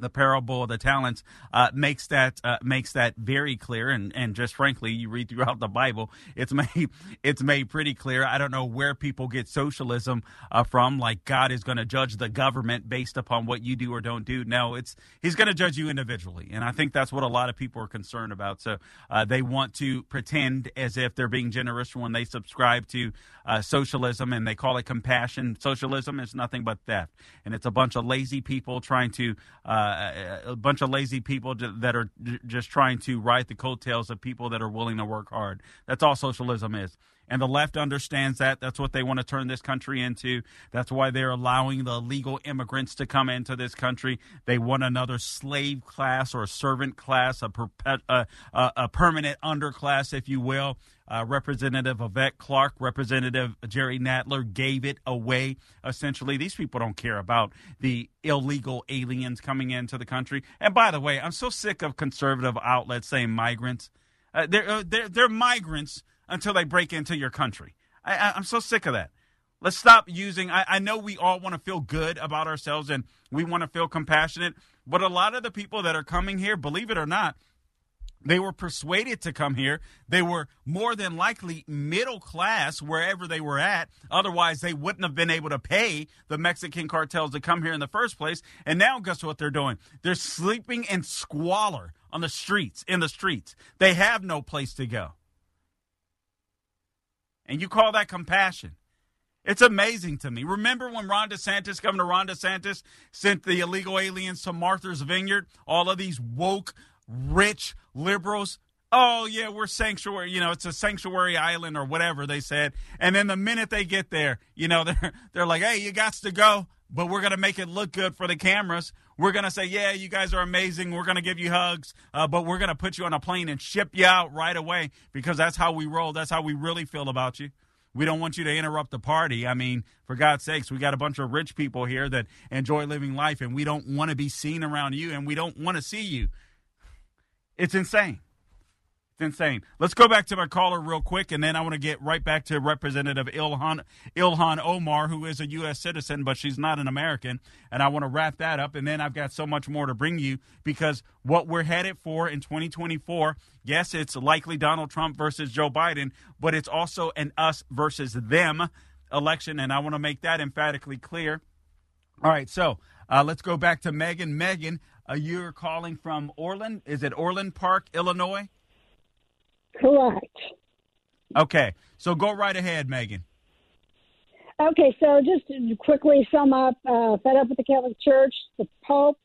the parable of the talents uh, makes that uh, makes that very clear. And, and just frankly you read throughout the bible it's <laughs> made it's made pretty clear. I don't know where people get socialism uh, from like god is going to judge the government based upon what you do or don't do. No it's he's going to judge you individually. And i think that's what a lot of people are concerned about. So uh, they want to pretend as if they're being generous when they subscribe to uh, socialism and they call it compassion. Socialism is nothing but theft. And it's a bunch of lazy people trying to uh, Uh, a bunch of lazy people that are just trying to ride the coattails of people that are willing to work hard. That's all socialism is. And the left understands that. That's what they want to turn this country into. That's why they're allowing the illegal immigrants to come into this country. They want another slave class or servant class, a, perpet- a, a, a permanent underclass, if you will. Uh, Representative Yvette Clarke, Representative Jerry Nadler gave it away. Essentially, these people don't care about the illegal aliens coming into the country. And by the way, I'm so sick of conservative outlets saying migrants. Uh, they're, uh, they're, they're migrants until they break into your country. I, am so sick of that. Let's stop using. I, I know we all want to feel good about ourselves and we want to feel compassionate, but a lot of the people that are coming here, believe it or not, they were persuaded to come here. They were more than likely middle class wherever they were at. Otherwise, they wouldn't have been able to pay the Mexican cartels to come here in the first place. And now, guess what they're doing? They're sleeping in squalor on the streets, in the streets. They have no place to go. And you call that compassion? It's amazing to me. Remember when Ron DeSantis, Governor Ron DeSantis, sent the illegal aliens to Martha's Vineyard? All of these woke rich liberals. Oh, yeah, we're sanctuary. You know, it's a sanctuary island or whatever they said. And then the minute they get there, you know, <laughs> they're, they're like, hey, you got to go, but we're going to make it look good for the cameras. We're going to say, yeah, you guys are amazing. We're going to give you hugs, uh, but we're going to put you on a plane and ship you out right away because that's how we roll. That's how we really feel about you. We don't want you to interrupt the party. I mean, for God's sakes, we got a bunch of rich people here that enjoy living life, and we don't want to be seen around you, and we don't want to see you. It's insane. Insane. Let's go back to my caller real quick, and then I want to get right back to Representative Ilhan Ilhan Omar, who is a U.S. citizen, but she's not an American. And I want to wrap that up, and then I've got so much more to bring you because what we're headed for in 2024, yes, it's likely Donald Trump versus Joe Biden, but it's also an us versus them election, and I want to make that emphatically clear. All right, so uh, let's go back to Megan. Megan, uh, you're calling from Orland. Is it Orland Park, Illinois? Correct. Okay, so go right ahead, Megan. Okay, so just to quickly sum up, uh, fed up with the Catholic Church, the Pope,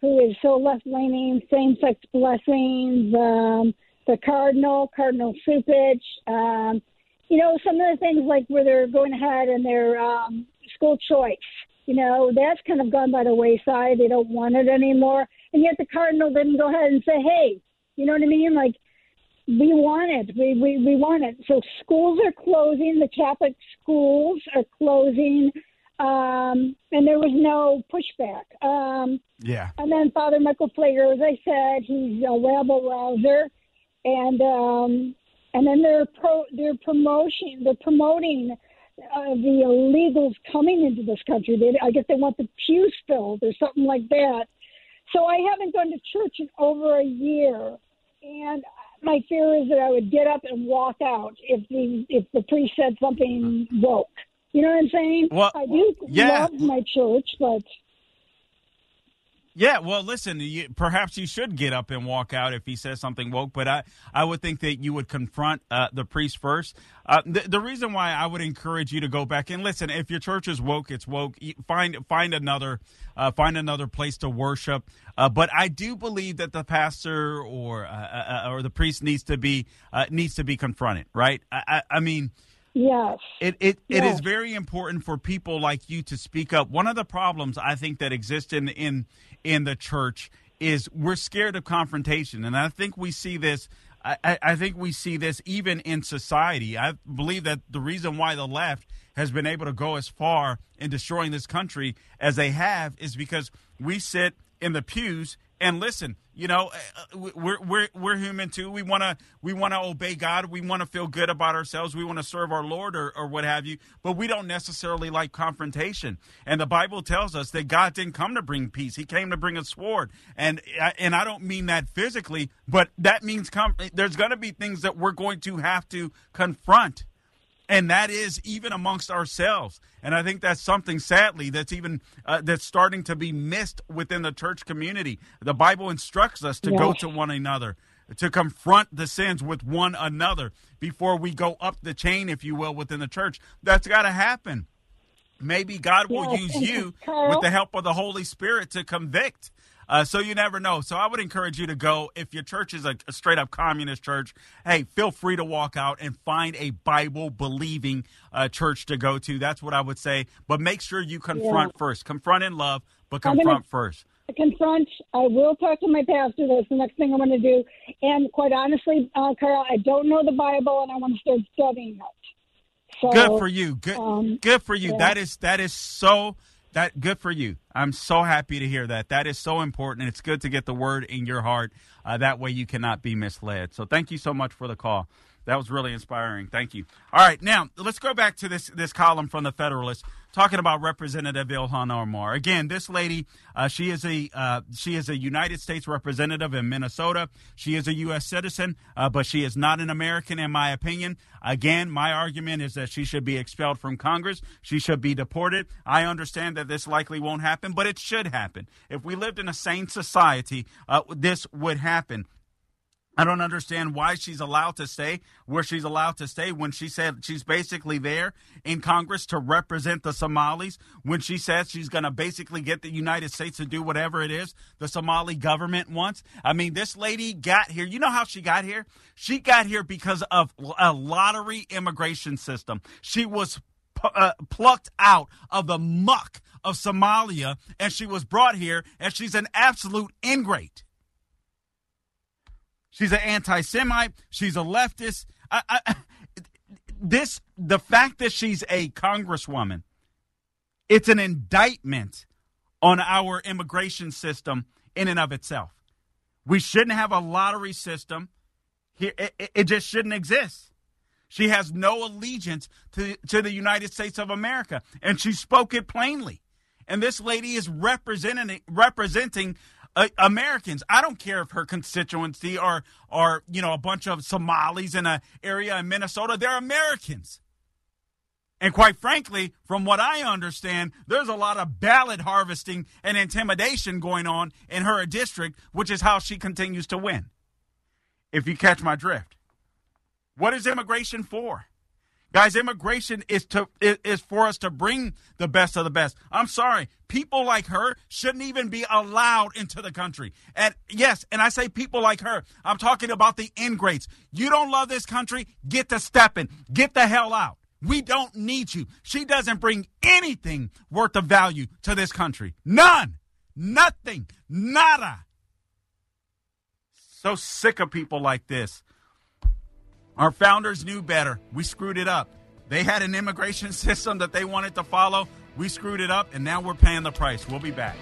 who is so left leaning, same sex blessings, um, the Cardinal, Cardinal Cupich, um, you know, some of the things like where they're going ahead and their um, school choice you know, that's kind of gone by the wayside. They don't want it anymore. And yet the Cardinal didn't go ahead and say, hey, you know what I mean? Like, we want it. We, we, we want it. So schools are closing. The Catholic schools are closing. Um, and there was no pushback. Um, yeah. And then Father Michael Pfleger, as I said, he's a rabble rouser. And, um, and then they're pro, they're promotion, they're promoting uh, the illegals coming into this country. They, I guess they want the pews filled or something like that. So I haven't gone to church in over a year, and my fear is that I would get up and walk out if the if the priest said something woke. You know what I'm saying? Well, I do yeah. love my church, but yeah, well, listen, you, perhaps you should get up and walk out if he says something woke, but I, I would think that you would confront uh, the priest first. Uh, the, the reason why I would encourage you to go back and listen, if your church is woke, it's woke. Find find another uh, find another place to worship. Uh, but I do believe that the pastor or uh, uh, or the priest needs to be needs to be confronted, right? I, I, I mean. Yes. It it, yes. it is very important for people like you to speak up. One of the problems I think that exists in in in the church is we're scared of confrontation. And I think we see this. I, I, think we see this even in society. I believe that the reason why the left has been able to go as far in destroying this country as they have is because we sit in the pews and listen you know uh, uh, we're we're we're human too. We want to we want to obey god. We want to feel good about ourselves. We want to serve our lord or, or what have you. But we don't necessarily like confrontation. And the bible tells us that god didn't come to bring peace. He came to bring a sword. And uh, and i don't mean that physically but that means com- there's going to be things that we're going to have to confront and that is even amongst ourselves. And i think that's something sadly that's even uh, that's starting to be missed within the church community. The bible instructs us to go to one another to confront the sins with one another before we go up the chain if you will within the church. That's got to happen. Maybe god will use you with the help of the holy spirit to convict uh, so you never know. So I would encourage you to go. If your church is a, a straight up communist church, hey, feel free to walk out and find a Bible believing uh, church to go to. That's what I would say. But make sure you confront yeah. first. Confront in love, but confront first. Confront. I will talk to my pastor. That's the next thing I'm going to do. And quite honestly, uh, Carl, I don't know the Bible, and I want to start studying it. So, good for you. Good, um, good for you. Yeah. That is that is so that good for you. I'm so happy to hear that. That is so important. It's good to get the word in your heart. Uh, that way you cannot be misled. So thank you so much for the call. That was really inspiring. Thank you. All right, now let's go back to this this column from the Federalist talking about Representative Ilhan Omar. Again, this lady, uh, she is a uh, she is a United States representative in Minnesota. She is a U.S. citizen, uh, but she is not an American, in my opinion. Again, my argument is that she should be expelled from Congress. She should be deported. I understand that this likely won't happen, but it should happen. If we lived in a sane society, uh, this would happen. I don't understand why she's allowed to stay where she's allowed to stay when she said she's basically there in Congress to represent the Somalis. When she says she's going to basically get the United States to do whatever it is the Somali government wants. I mean, this lady got here. You know how she got here? She got here because of a lottery immigration system. She was uh, plucked out of the muck of Somalia and she was brought here and she's an absolute ingrate. She's an anti-Semite. She's a leftist. I, I, this the fact that she's a congresswoman, it's an indictment on our immigration system in and of itself. We shouldn't have a lottery system. Here, it, it just shouldn't exist. She has no allegiance to, to the United States of America, and she spoke it plainly. And this lady is representing representing uh, Americans. I don't care if her constituency are are you know a bunch of Somalis in an area in Minnesota. They're Americans. And quite frankly, from what I understand, there's a lot of ballot harvesting and intimidation going on in her district, which is how she continues to win. If you catch my drift. What is immigration for? Guys, immigration is to is for us to bring the best of the best. I'm sorry, people like her shouldn't even be allowed into the country. And yes, and I say people like her, I'm talking about the ingrates. You don't love this country, get to stepping, get the hell out. We don't need you. She doesn't bring anything worth of value to this country. None. Nothing. Nada. So sick of people like this. Our founders knew better. We screwed it up. They had an immigration <laughs> system that they wanted to follow. We screwed it up, and now we're paying the price. We'll be back.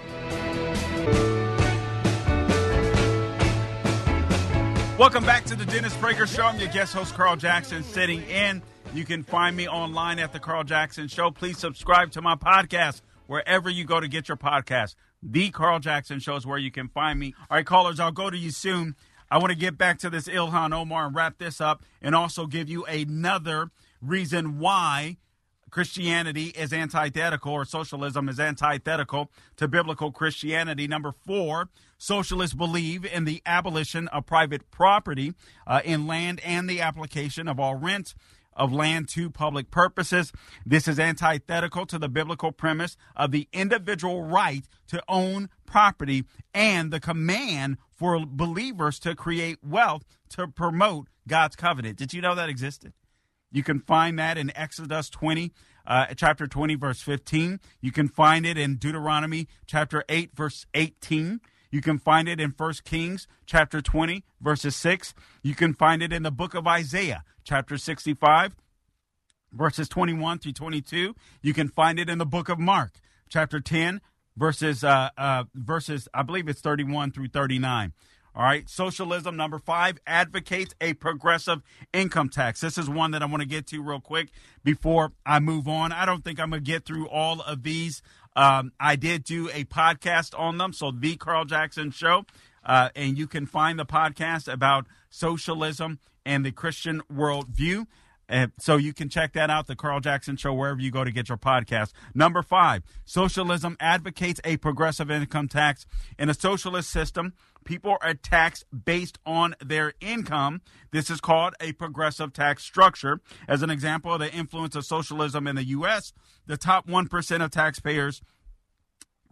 Welcome back to the Dennis Prager Show. I'm your guest host, Carl Jackson, sitting in. You can find me online at the Carl Jackson Show. Please subscribe to my podcast wherever you go to get your podcast. The Carl Jackson Show is where you can find me. All right, callers, I'll go to you soon. I want to get back to this Ilhan Omar and wrap this up and also give you another reason why Christianity is antithetical or socialism is antithetical to biblical Christianity. Number four, socialists believe in the abolition of private property uh, in land and the application of all rent of land to public purposes. This is antithetical to the biblical premise of the individual right to own property and the command for believers to create wealth to promote God's covenant. Did you know that existed? You can find that in Exodus 20, uh, chapter 20, verse 15. You can find it in Deuteronomy chapter 8, verse 18. You can find it in 1 Kings chapter 20, verses 6. You can find it in the book of Isaiah, chapter 65, verses 21 through 22. You can find it in the book of Mark, chapter 10, verses uh, uh, verses I believe it's 31 through 39. All right, socialism number five advocates a progressive income tax. This is one that I want to get to real quick before I move on. I don't think I'm going to get through all of these. Um, I did do a podcast on them, so the Carl Jackson Show, uh, and you can find the podcast about socialism and the Christian worldview. Uh, so you can check that out, the Carl Jackson Show, wherever you go to get your podcast. Number five, socialism advocates a progressive income tax. In a socialist system, people are taxed based on their income. This is called a progressive tax structure. As an example of the influence of socialism in the U.S., the top 1% of taxpayers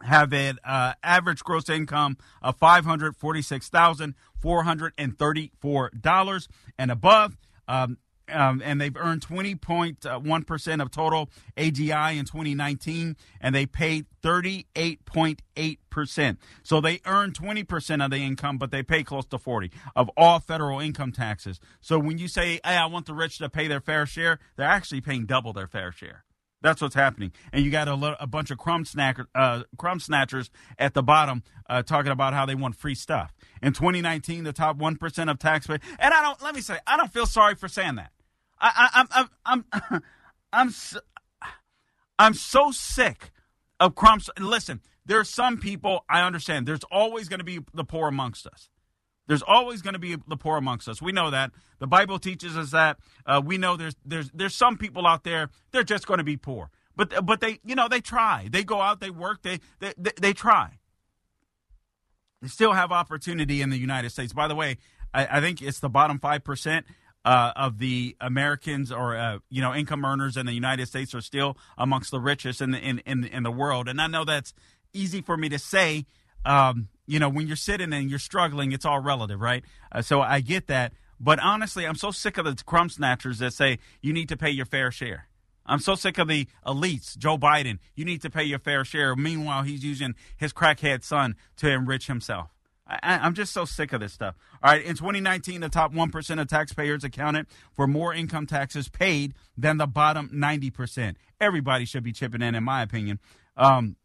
have an uh, average gross income of $546,434 and above. Um, um, and they've earned 20.1% of total AGI in 2019, and they paid 38.8%. So they earn 20% of the income, but they pay close to 40 of all federal income taxes. So when you say, hey, I want the rich to pay their fair share, they're actually paying double their fair share. That's what's happening, and you got a, a bunch of crumb, snacker, uh, crumb snatchers at the bottom uh, talking about how they want free stuff. In 2019, the top one percent of taxpayers, and I don't. Let me say, I don't feel sorry for saying that. I, I, I'm, I'm, I'm, <laughs> I'm, so, I'm so sick of crumb. Listen, there are some people I understand. There's always going to be the poor amongst us. There's always going to be the poor amongst us. We know that. The Bible teaches us that. Uh, we know there's there's there's some people out there they're just going to be poor. But but they you know they try. They go out. They work. They they they, they try. They still have opportunity in the United States. By the way, I, I think it's the bottom five percent. Uh, of the Americans or uh, you know income earners in the United States are still amongst the richest in the in, in, in the world, and I know that's easy for me to say um, you know, when you're sitting and you're struggling, it's all relative, right? Uh, so I get that. But honestly, I'm so sick of the crumb snatchers that say you need to pay your fair share. I'm so sick of the elites, Joe Biden, you need to pay your fair share. Meanwhile, he's using his crackhead son to enrich himself. I, am just so sick of this stuff. All right, in 2019, the top 1% of taxpayers accounted for more income taxes paid than the bottom 90%. Everybody should be chipping in, in my opinion. Um,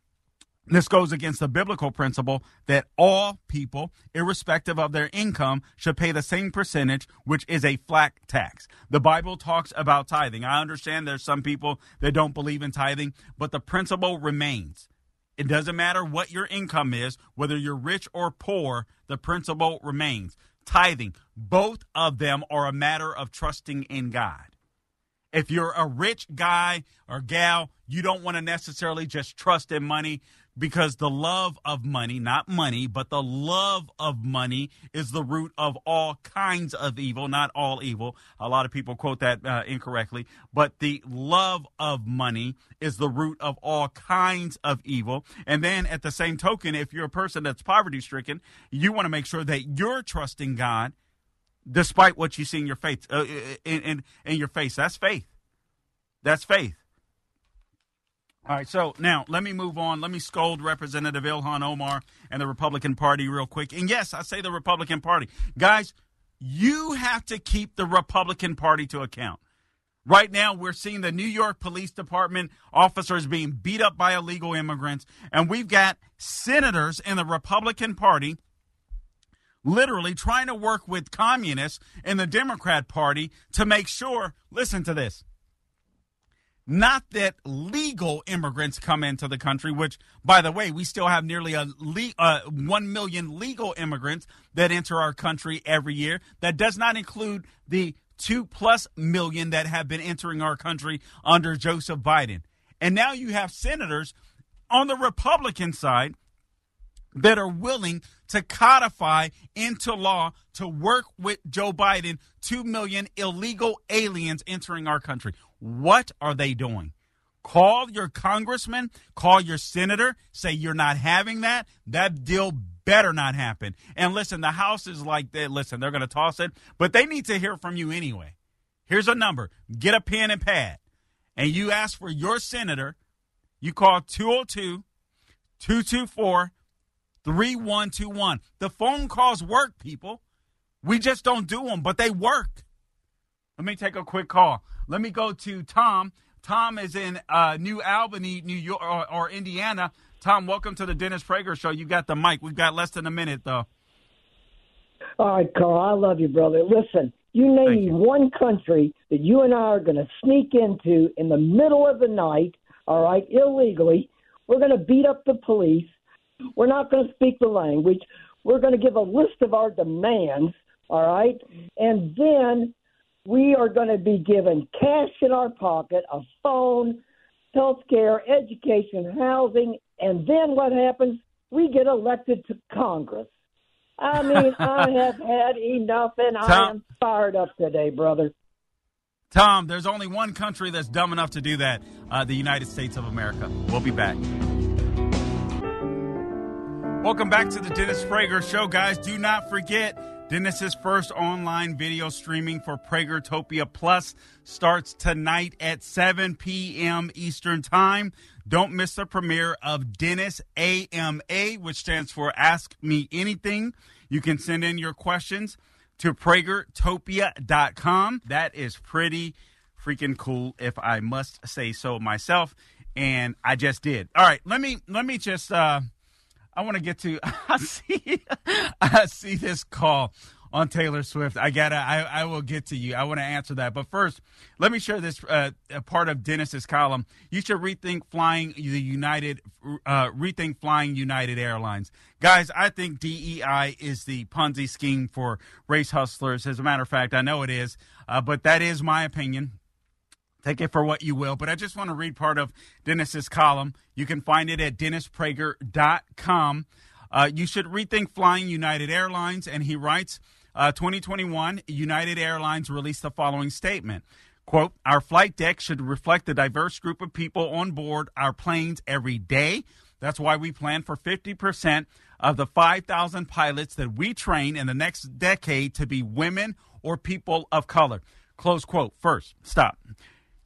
this goes against the biblical principle that all people, irrespective of their income, should pay the same percentage, which is a flat tax. The Bible talks about tithing. I understand there's some people that don't believe in tithing, but the principle remains. It doesn't matter what your income is, whether you're rich or poor, the principle remains. Tithing, both of them are a matter of trusting in God. If you're a rich guy or gal, you don't want to necessarily just trust in money because the love of money, not money, but the love of money is the root of all kinds of evil, not all evil. A lot of people quote that uh, incorrectly, but the love of money is the root of all kinds of evil. And then at the same token, if you're a person that's poverty stricken, you want to make sure that you're trusting God despite what you see in your face, uh, in, in, in your face. That's faith. That's faith. All right, so now let me move on. Let me scold Representative Ilhan Omar and the Republican Party real quick. And yes, I say the Republican Party. Guys, you have to keep the Republican Party to account. Right now, we're seeing the New York Police Department officers being beat up by illegal immigrants, and we've got senators in the Republican Party literally trying to work with communists in the Democrat Party to make sure, listen to this, not that legal immigrants come into the country, which, by the way, we still have nearly a le- uh, 1 million legal immigrants that enter our country every year. That does not include the 2 plus million that have been entering our country under Joseph Biden. And now you have senators on the Republican side that are willing to codify into law to work with Joe Biden 2 million illegal aliens entering our country. What are they doing? Call your congressman, call your senator, say you're not having that. That deal better not happen. And listen, the House is like that. Listen, they're going to toss it, but they need to hear from you anyway. Here's a number get a pen and pad, and you ask for your senator. You call 202 224 3121. The phone calls work, people. We just don't do them, but they work. Let me take a quick call. Let me go to Tom Tom is in uh, New Albany, New York, or, or, Indiana. Tom, welcome to the Dennis Prager Show. You got the mic. We've got less than a minute, though. All right, Carl. I love you, brother. Listen, you name you. one country that you and I are going to sneak into in the middle of the night, all right, illegally. We're going to beat up the police. We're not going to speak the language. We're going to give a list of our demands, all right? And then we are going to be given cash in our pocket, a phone, health care, education, housing, and then what happens? We get elected to Congress. I mean, <laughs> I have had enough, and Tom, I am fired up today, brother. Tom, there's only one country that's dumb enough to do that uh, the United States of America. We'll be back. Welcome back to the Dennis Prager Show, guys. Do not forget, Dennis's first online video streaming for Pragertopia Plus starts tonight at 7 p.m. Eastern Time. Don't miss the premiere of Dennis AMA, which stands for Ask Me Anything. You can send in your questions to pragertopia.com. That is pretty freaking cool, if I must say so myself. And I just did. All right, let me let me just uh I want to get to. <laughs> I see. I see this call on Taylor Swift. I gotta. I, I will get to you. I want to answer that, but first, let me share this uh, part of Dennis's column. You should rethink flying the United. Uh, rethink flying United Airlines, guys. I think DEI is the Ponzi scheme for race hustlers. As a matter of fact, I know it is, uh, but that is my opinion. Take it for what you will, but I just want to read part of Dennis's column. You can find it at dennisprager.com. Uh, you should rethink flying United Airlines. And he writes, uh, 2021, United Airlines released the following statement. Quote, our flight deck should reflect the diverse group of people on board our planes every day. That's why we plan for 50% of the 5,000 pilots that we train in the next decade to be women or people of color. Close quote. First, stop.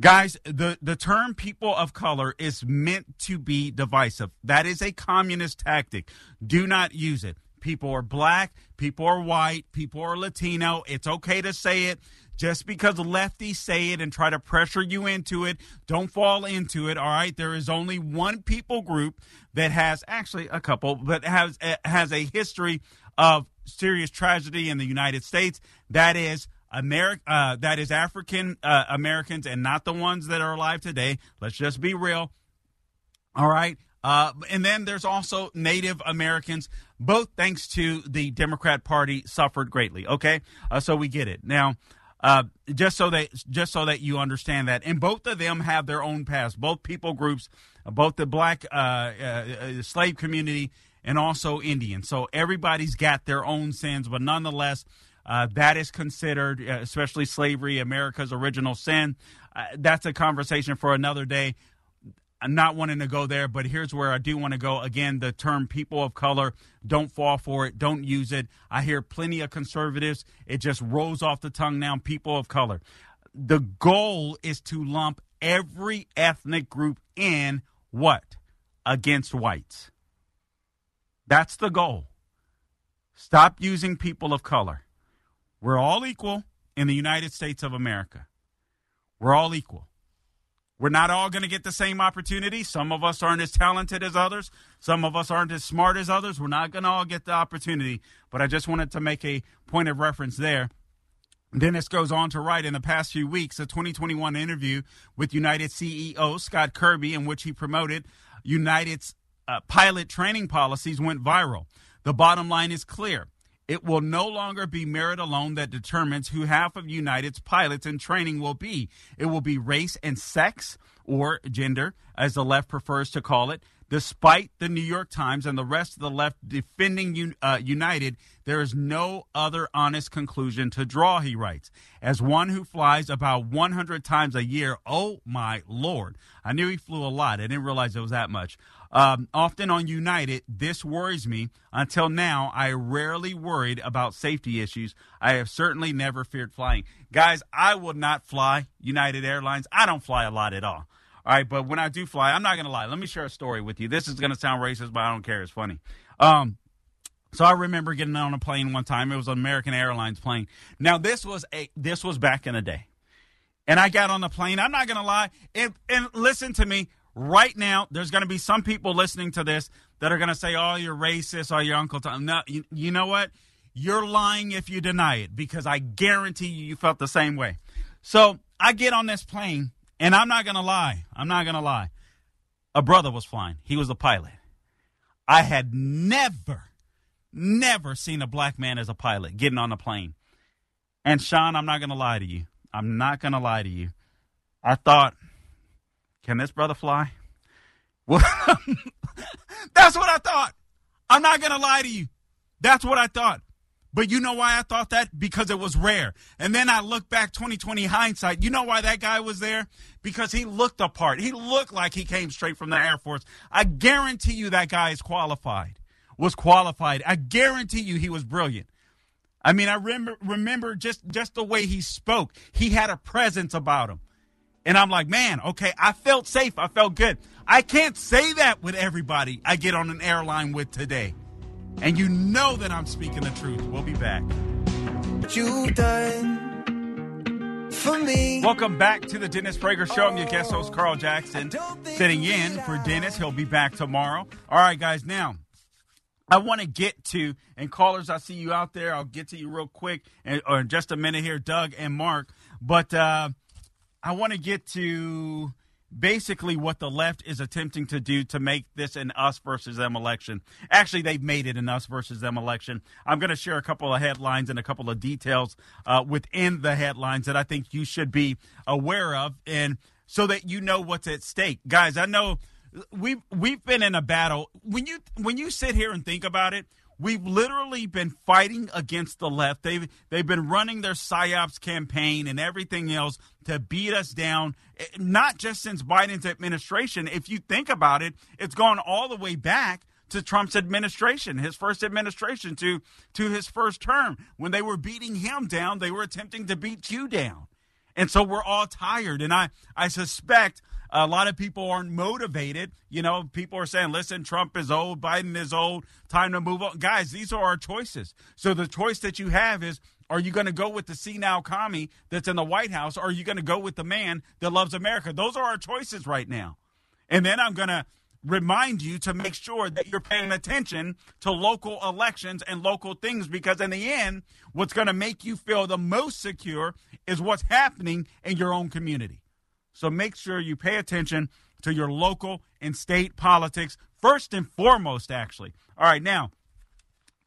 Guys, the, the term people of color is meant to be divisive. That is a communist tactic. Do not use it. People are black, people are white, people are Latino. It's okay to say it. Just because lefties say it and try to pressure you into it, don't fall into it. All right. There is only one people group that has actually a couple, but has eh, has a history of serious tragedy in the United States. That is America uh, that is African uh, Americans and not the ones that are alive today. Let's just be real. All right. Uh, and then there's also Native Americans, both thanks to the Democrat Party suffered greatly. Okay, uh, so we get it now. Uh, just so that just so that you understand that, and both of them have their own past. Both people groups, both the black uh, slave community and also Indian. So everybody's got their own sins, but nonetheless, uh, that is considered, uh, especially slavery, America's original sin. Uh, that's a conversation for another day. I'm not wanting to go there, but here's where I do want to go. Again, the term people of color, don't fall for it, don't use it. I hear plenty of conservatives, it just rolls off the tongue now, people of color. The goal is to lump every ethnic group in what? Against whites. That's the goal. Stop using people of color. We're all equal in the United States of America. We're all equal. We're not all going to get the same opportunity. Some of us aren't as talented as others. Some of us aren't as smart as others. We're not going to all get the opportunity. But I just wanted to make a point of reference there. Dennis goes on to write in the past few weeks a 2021 interview with United CEO Scott Kirby, in which he promoted United's uh, pilot training policies, went viral. The bottom line is clear it will no longer be merit alone that determines who half of United's pilots in training will be. It will be race and sex, or gender, as the left prefers to call it. Despite the New York Times and the rest of the left defending uh, United, there is no other honest conclusion to draw, he writes. As one who flies about 100 times a year, oh my lord. I knew he flew a lot. I didn't realize it was that much. Um, often on United, this worries me. Until now, I rarely worried about safety issues. I have certainly never feared flying. Guys, I would not fly United Airlines. I don't fly a lot at all. All right, but when I do fly, I'm not going to lie. Let me share a story with you. This is going to sound racist, but I don't care. It's funny. Um, so I remember getting on a plane one time. It was an American Airlines plane. Now this was a this was back in the day. and I got on the plane. I'm not to lie. And, and listen to me right now. There's going to be some people listening to this that are going to say, "Oh, you're racist," oh, or "Your uncle." Tom. No, you, you know what? You're lying if you deny it because I guarantee you, you felt the same way. So I get on this plane, and I'm not going to lie. I'm not going to lie. A brother was flying. He was a pilot. I had never, never seen a black man as a pilot getting on a plane. And Sean, I'm not going to lie to you. I'm not going to lie to you. I thought, can this brother fly? Well, <laughs> that's what I thought. I'm not going to lie to you. That's what I thought. But you know why I thought that? Because it was rare. And then I look back 2020 hindsight. You know why that guy was there? Because he looked apart. He looked like he came straight from the Air Force. I guarantee you that guy is qualified. Was qualified. I guarantee you he was brilliant. I mean, I remember remember just just the way he spoke. He had a presence about him. And I'm like, man, okay, I felt safe. I felt good. I can't say that with everybody I get on an airline with today. And you know that I'm speaking the truth. We'll be back. You done for me. Welcome back to the Dennis Prager Show. I'm your guest host, Carl Jackson, sitting in for Dennis. He'll be back tomorrow. All right, guys, now I want to get to, and callers, I see you out there. I'll get to you real quick or in just a minute here, Doug and Mark. But uh, I want to get to basically what the left is attempting to do to make this an us versus them election. Actually, they've made it an us versus them election. I'm going to share a couple of headlines and a couple of details uh, within the headlines that I think you should be aware of, and so that you know what's at stake, guys. I know we've we've been in a battle. When you when you sit here and think about it, we've literally been fighting against the left. They've they've been running their psyops campaign and everything else to beat us down. Eh, not just since Biden's administration. If you think about it, it's gone all the way back to Trump's administration, his first administration to to his first term. When they were beating him down, they were attempting to beat you down. And so we're all tired. And I, I suspect a lot of people aren't motivated. You know, people are saying, listen, Trump is old, Biden is old, time to move on. Guys, these are our choices. So the choice that you have is are you going to go with the senile commie that's in the White House? Or are you going to go with the man that loves America? Those are our choices right now. And then I'm going to remind you to make sure that you're paying attention to local elections and local things because in the end what's going to make you feel the most secure is what's happening in your own community so make sure you pay attention to your local and state politics first and foremost, actually. All right, now,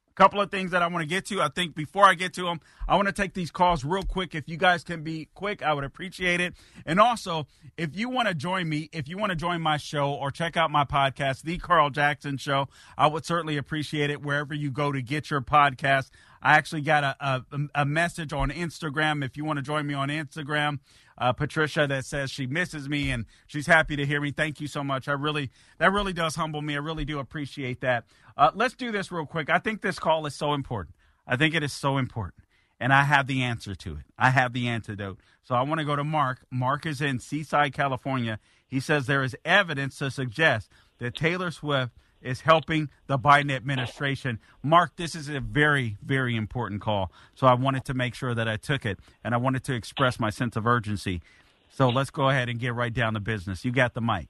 a couple of things that I want to get to. I think before I get to them, I want to take these calls real quick. If you guys can be quick, I would appreciate it. And also, if you want to join me, if you want to join my show or check out my podcast, The Carl Jackson Show, I would certainly appreciate it wherever you go to get your podcast. I actually got a, a, a message on Instagram. If you want to join me on Instagram, uh, Patricia that says she misses me and she's happy to hear me. Thank you so much. I really that really does humble me. I really do appreciate that. Uh, let's do this real quick. I think this call is so important. I think it is so important, and I have the answer to it. I have the antidote. So I want to go to Mark. Mark is in Seaside, California. He says there is evidence to suggest that Taylor Swift is helping the Biden administration. Mark, this is a very, very important call. So I wanted to make sure that I took it and I wanted to express my sense of urgency. So let's go ahead and get right down to business. You got the mic.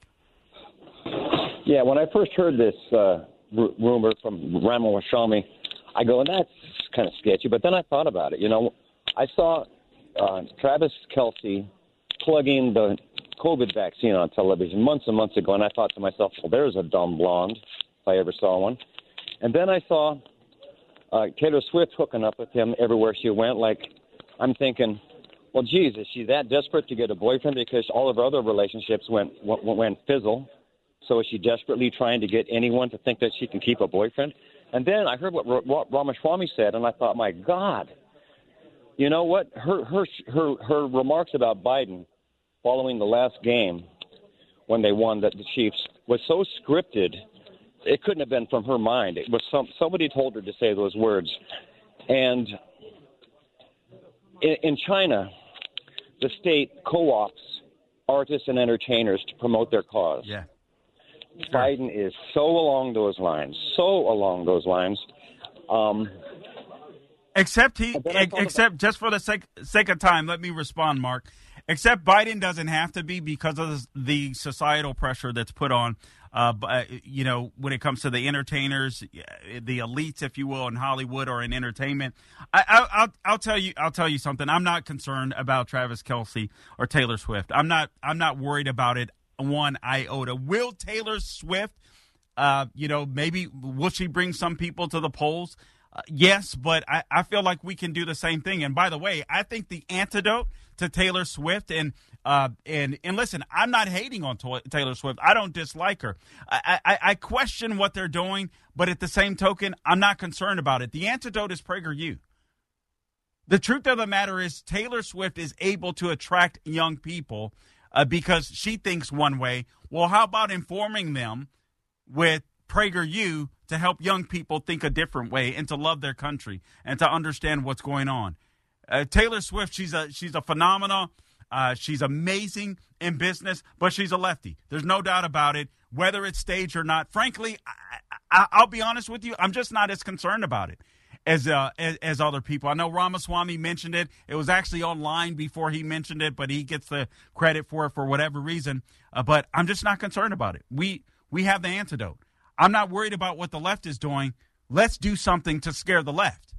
Yeah, when I first heard this uh, r- rumor from Ramaswamy, I go, and that's kind of sketchy. But then I thought about it. You know, I saw uh, Travis Kelce plugging the COVID vaccine on television months and months ago, and I thought to myself, well, there's a dumb blonde if I ever saw one. And then I saw uh, Taylor Swift hooking up with him everywhere she went. Like, I'm thinking, well, geez, is she that desperate to get a boyfriend because all of her other relationships went went, went fizzle? So is she desperately trying to get anyone to think that she can keep a boyfriend? And then I heard what Ramaswamy said, and I thought, my God, you know what? Her her her her remarks about Biden following the last game when they won that the Chiefs was so scripted. It couldn't have been from her mind. It was some somebody told her to say those words. And in, in China, the state co-ops artists and entertainers to promote their cause. Yeah. Biden is so along those lines, so along those lines. Um, except he, except just for the sake sake of time, let me respond, Mark Except Biden doesn't have to be because of the societal pressure that's put on. Uh, uh, you know, when it comes to the entertainers, the elites, if you will, in Hollywood or in entertainment, I, will I'll tell you, I'll tell you something. I'm not concerned about Travis Kelce or Taylor Swift. I'm not, I'm not worried about it one iota. Will Taylor Swift, uh, you know, maybe will she bring some people to the polls? Uh, yes, but I, I feel like we can do the same thing. And by the way, I think the antidote to Taylor Swift and uh, and and listen, I'm not hating on Taylor Swift. I don't dislike her. I, I, I question what they're doing, but at the same token, I'm not concerned about it. The antidote is PragerU. The truth of the matter is, Taylor Swift is able to attract young people uh, because she thinks one way. Well, how about informing them with PragerU to help young people think a different way and to love their country and to understand what's going on. Uh, Taylor Swift, she's a she's a phenomenal. Uh, she's amazing in business, but she's a lefty. There's no doubt about it. Whether it's staged or not, frankly, I, will be honest with you. I'm just not as concerned about it as, uh, as, as other people. I know Ramaswamy mentioned it. It was actually online before he mentioned it, but he gets the credit for it for whatever reason. Uh, but I'm just not concerned about it. We we have the antidote. I'm not worried about what the left is doing. Let's do something to scare the left.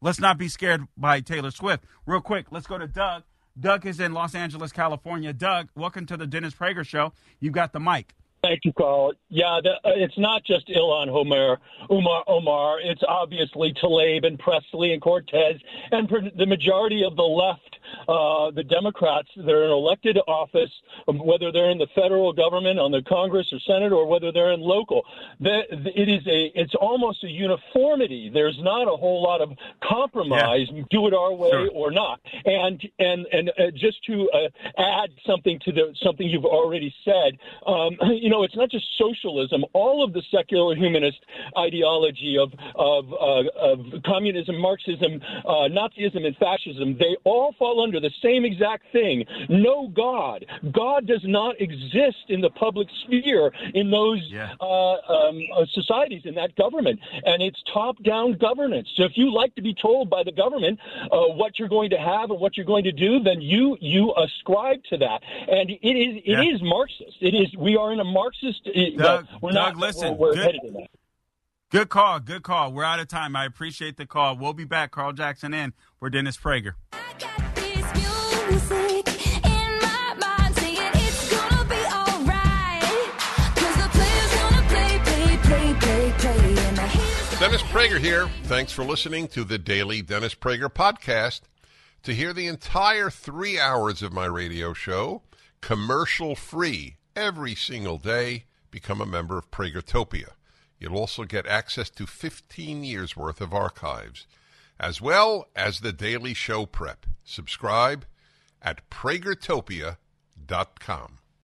Let's not be scared by Taylor Swift. Real quick, let's go to Doug. Doug is in Los Angeles, California. Doug, welcome to the Dennis Prager Show. You've got the mic. Thank you, Carl. Yeah, the, uh, it's not just Ilhan Omar, Umar, Omar. It's obviously Tlaib and Presley and Cortez and the majority of the left uh, the Democrats that are in elected office, um, whether they're in the federal government, on the Congress or Senate, or whether they're in local. It is a, it's almost a uniformity. There's not a whole lot of compromise. Yeah. Do it our way sure. or not. And and and uh, just to uh, add something to the something you've already said, um, <clears throat> you know, it's not just socialism. All of the secular humanist ideology of of, uh, of communism, Marxism, uh, Nazism, and fascism, they all fall under the same exact thing. No God. God does not exist in the public sphere in those yeah. uh, um, uh, societies, in that government. And it's top down governance. So if you like to be told by the government uh, what you're going to have and what you're going to do, then you you ascribe to that. And it is it yeah. is Marxist. It is we are in a Marxist. Uh, Doug, we're Doug, not, listen. We're, we're good, headed in that. Good call. Good call. We're out of time. I appreciate the call. We'll be back. Carl Jackson in. We're Dennis Prager. Dennis Prager here. Thanks for listening to the Daily Dennis Prager podcast. To hear the entire three hours of my radio show, commercial free, every single day, become a member of Pragertopia. You'll also get access to 15 years worth of archives, as well as the daily show prep. Subscribe at pragertopia.com.